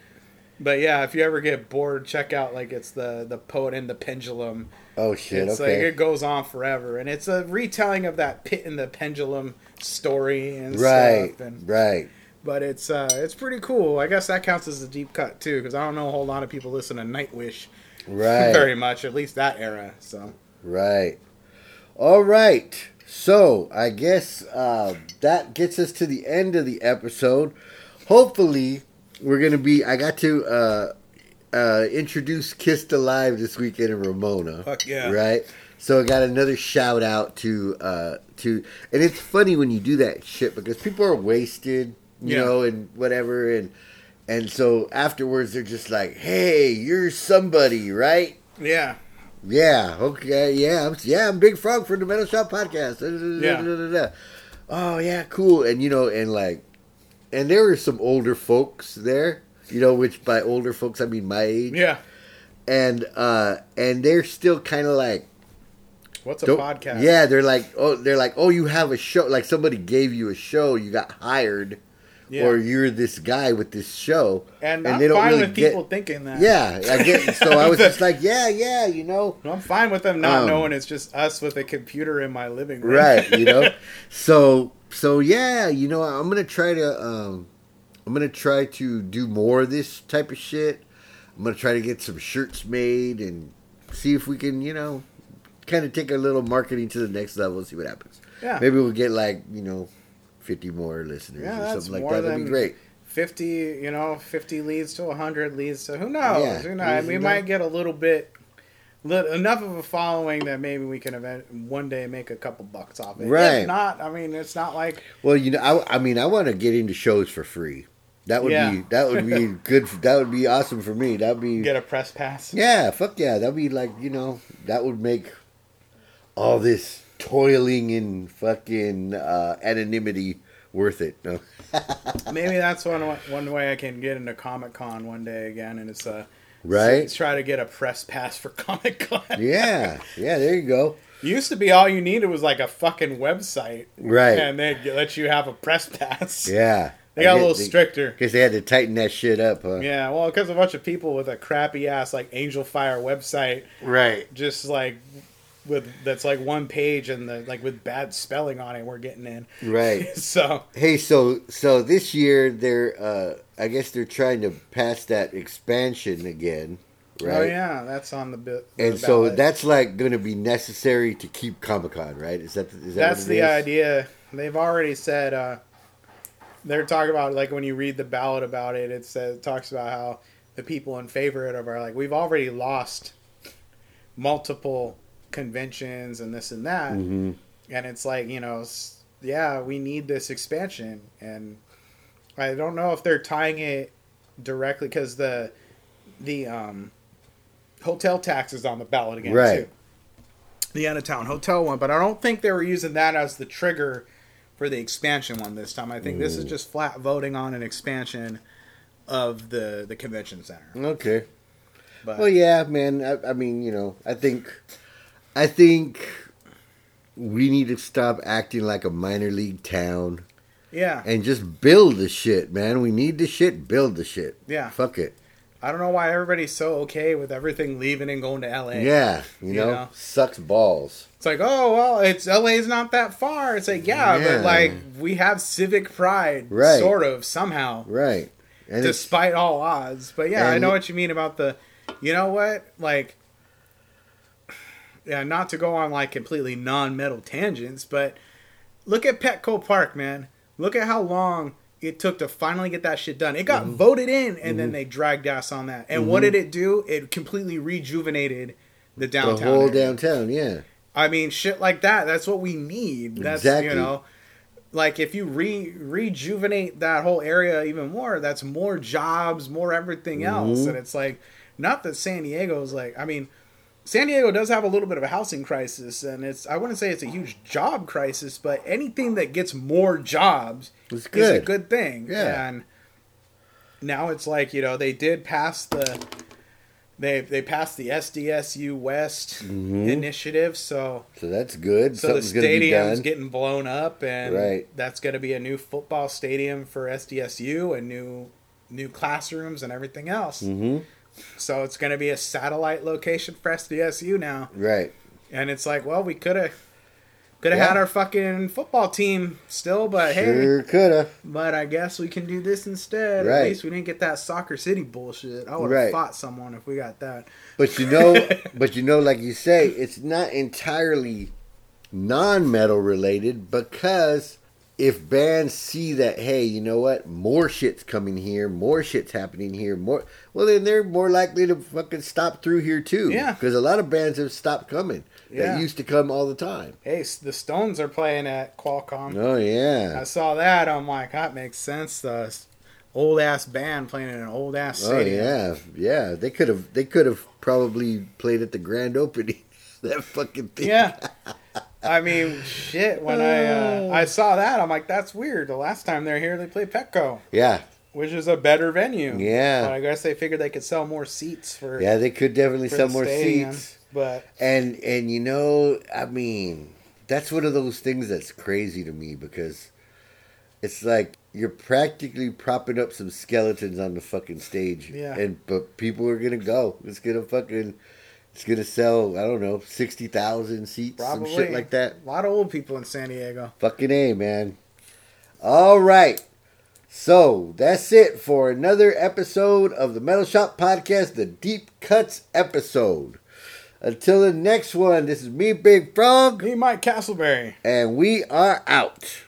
but yeah if you ever get bored check out like it's the the poet and the pendulum oh shit. it's okay. like it goes on forever and it's a retelling of that pit and the pendulum story and right. stuff and Right. But it's uh it's pretty cool i guess that counts as a deep cut too because i don't know a whole lot of people listen to nightwish Right. very much at least that era so Right. All right. So I guess uh, that gets us to the end of the episode. Hopefully, we're gonna be. I got to uh, uh, introduce Kissed Alive this weekend in Ramona. Fuck yeah. Right. So I got another shout out to uh, to, and it's funny when you do that shit because people are wasted, you Yeah. know, and whatever, and and so afterwards they're just like, "Hey, you're somebody, right?" yeah Yeah, okay, yeah, I'm, yeah, I'm Big Frog from the Metal Shop Podcast. Yeah. *laughs* Oh yeah, cool. And you know, and like, and there were some older folks there. You know, which by older folks I mean my age. yeah And uh, and they're still kind of like, what's a don't- podcast Yeah, they're like, oh, they're like, oh, you have a show. Like somebody gave you a show, you got hired, Yeah. or you're this guy with this show, and, and I'm they don't fine really with get- people thinking that Yeah, I get. So I was *laughs* just like, yeah, yeah, you know. I'm fine with them not Um, knowing it's just us with a computer in my living room. right you know *laughs* so so yeah you know i'm gonna try to um i'm gonna try to do more of this type of shit i'm gonna try to get some shirts made and see if we can you know kind of take a little marketing to the next level and see what happens yeah. maybe we'll get like you know 50 more listeners Yeah, or that's something like more that that'd than- be great 50, you know, 50 leads to 100 leads to who knows? Yeah, who knows? We might get a little bit enough of a following that maybe we can event, one day make a couple bucks off it. Right. If not, I mean, it's not like well you know i, I mean i want to get into shows for free that would Yeah. be that would be *laughs* good that would be awesome for me that'd be get a press pass. Yeah, fuck yeah. That'd be like, you know, that would make all this toiling in fucking uh, anonymity worth it. No. *laughs* Maybe that's one one way I can get into Comic Con one day again, and it's uh, Right? s- try to get a press pass for *laughs* Comic Con. Yeah, yeah, there you go. Used to be all you needed was like a fucking website, Right. and they'd let you have a press pass. *laughs* Yeah. They got a little stricter. Because they had to tighten that shit up, huh? Yeah, well, because a bunch of people with a crappy ass like Angel Fire website, Right. just like with that's like one page and the like with bad spelling on it, we're getting in. Right. *laughs* So Hey, so so this year they're uh I guess they're trying to pass that expansion again, right? oh yeah, that's on the bit. And so that's like going to be necessary to keep Comic Con, right? Is that is that that's the is? idea. They've already said uh, they're talking about like when you read the ballot about it, it says it talks about how the people in favor of it are like we've already lost multiple conventions and this and that, Mhm. and it's like you know yeah, we need this expansion, and I don't know if they're tying it directly because the the um, hotel tax is on the ballot again Right. too. The out of town hotel one, but I don't think they were using that as the trigger for the expansion one this time. I think this is Mm. just flat voting on an expansion of the the convention center. Okay. But Well, yeah, man. I, I mean, you know, I think, I think we need to stop acting like a minor league town yeah, and just build the shit, man. We need the shit. Build the shit. yeah. Fuck it. I don't know why everybody's so okay with everything leaving and going to LA. Yeah, you You know, know? sucks balls. It's like, oh well, it's LA's not that far. It's like, yeah, Yeah. but like we have civic pride, Right. sort of somehow, Right. And despite all odds. But yeah, I know what you mean about the. You know what? Like, yeah, not to go on like completely non-metal tangents, but look at Petco Park, man. Look at how long it took to finally get that shit done. It got Mm-hmm. voted in, and then they dragged ass on that. And what did it do? It completely rejuvenated the downtown. the whole area. downtown, yeah. I mean, shit like that. That's what we need. That's Exactly. you know, like if you re rejuvenate that whole area even more, that's more jobs, more everything else. Mhm. And it's like, not that San Diego's like. I mean, San Diego does have a little bit of a housing crisis, and it's I wouldn't say it's a huge job crisis, but anything that gets more jobs is a good. thing. Yeah. And now it's like you know they did pass the. They, they passed the SDSU West Mhm. initiative, so So that's good. so the Something's gonna stadium's getting blown up, and Right. that's going to be a new football stadium for SDSU and new new classrooms and everything else. hmm So it's going to be a satellite location for SDSU now, Right. and it's like, well, we could have could have Yeah. had our fucking football team still, but hey, Sure coulda. but I guess we can do this instead. Right. At least we didn't get that Soccer City bullshit. I would have Right. fought someone if we got that. But you know, *laughs* but you know, like you say, it's not entirely non-metal related because if bands see that, hey, you know what, more shit's coming here, more shit's happening here, more, well, then they're more likely to fucking stop through here too. Yeah. Because a lot of bands have stopped coming Yeah. that used to come all the time. Hey, the Stones are playing at Qualcomm. Oh yeah. I saw that. I'm like, that makes sense. The old ass band playing in an old ass Oh yeah, yeah. They could have. They could have probably played at the grand opening. *laughs* that fucking thing. Yeah. *laughs* I mean, shit. When I uh, I saw that, I'm like, that's weird. The last time they're here, they played Petco, Yeah. which is a better venue. Yeah. But I guess they figured they could sell more seats for Yeah, they could definitely sell more stadium. seats. But And and you know, I mean, that's one of those things that's crazy to me because it's like you're practically propping up some skeletons on the fucking stage. Yeah. And but people are gonna go. It's gonna fucking it's gonna sell, I don't know, sixty thousand seats, probably some shit like that. A lot of old people in San Diego. Fucking A, man. All right. So that's it for another episode of the Metal Shop Podcast, the Deep Cuts episode. Until the next one, this is me, Big Frog, Me, Mike Castleberry. and we are out.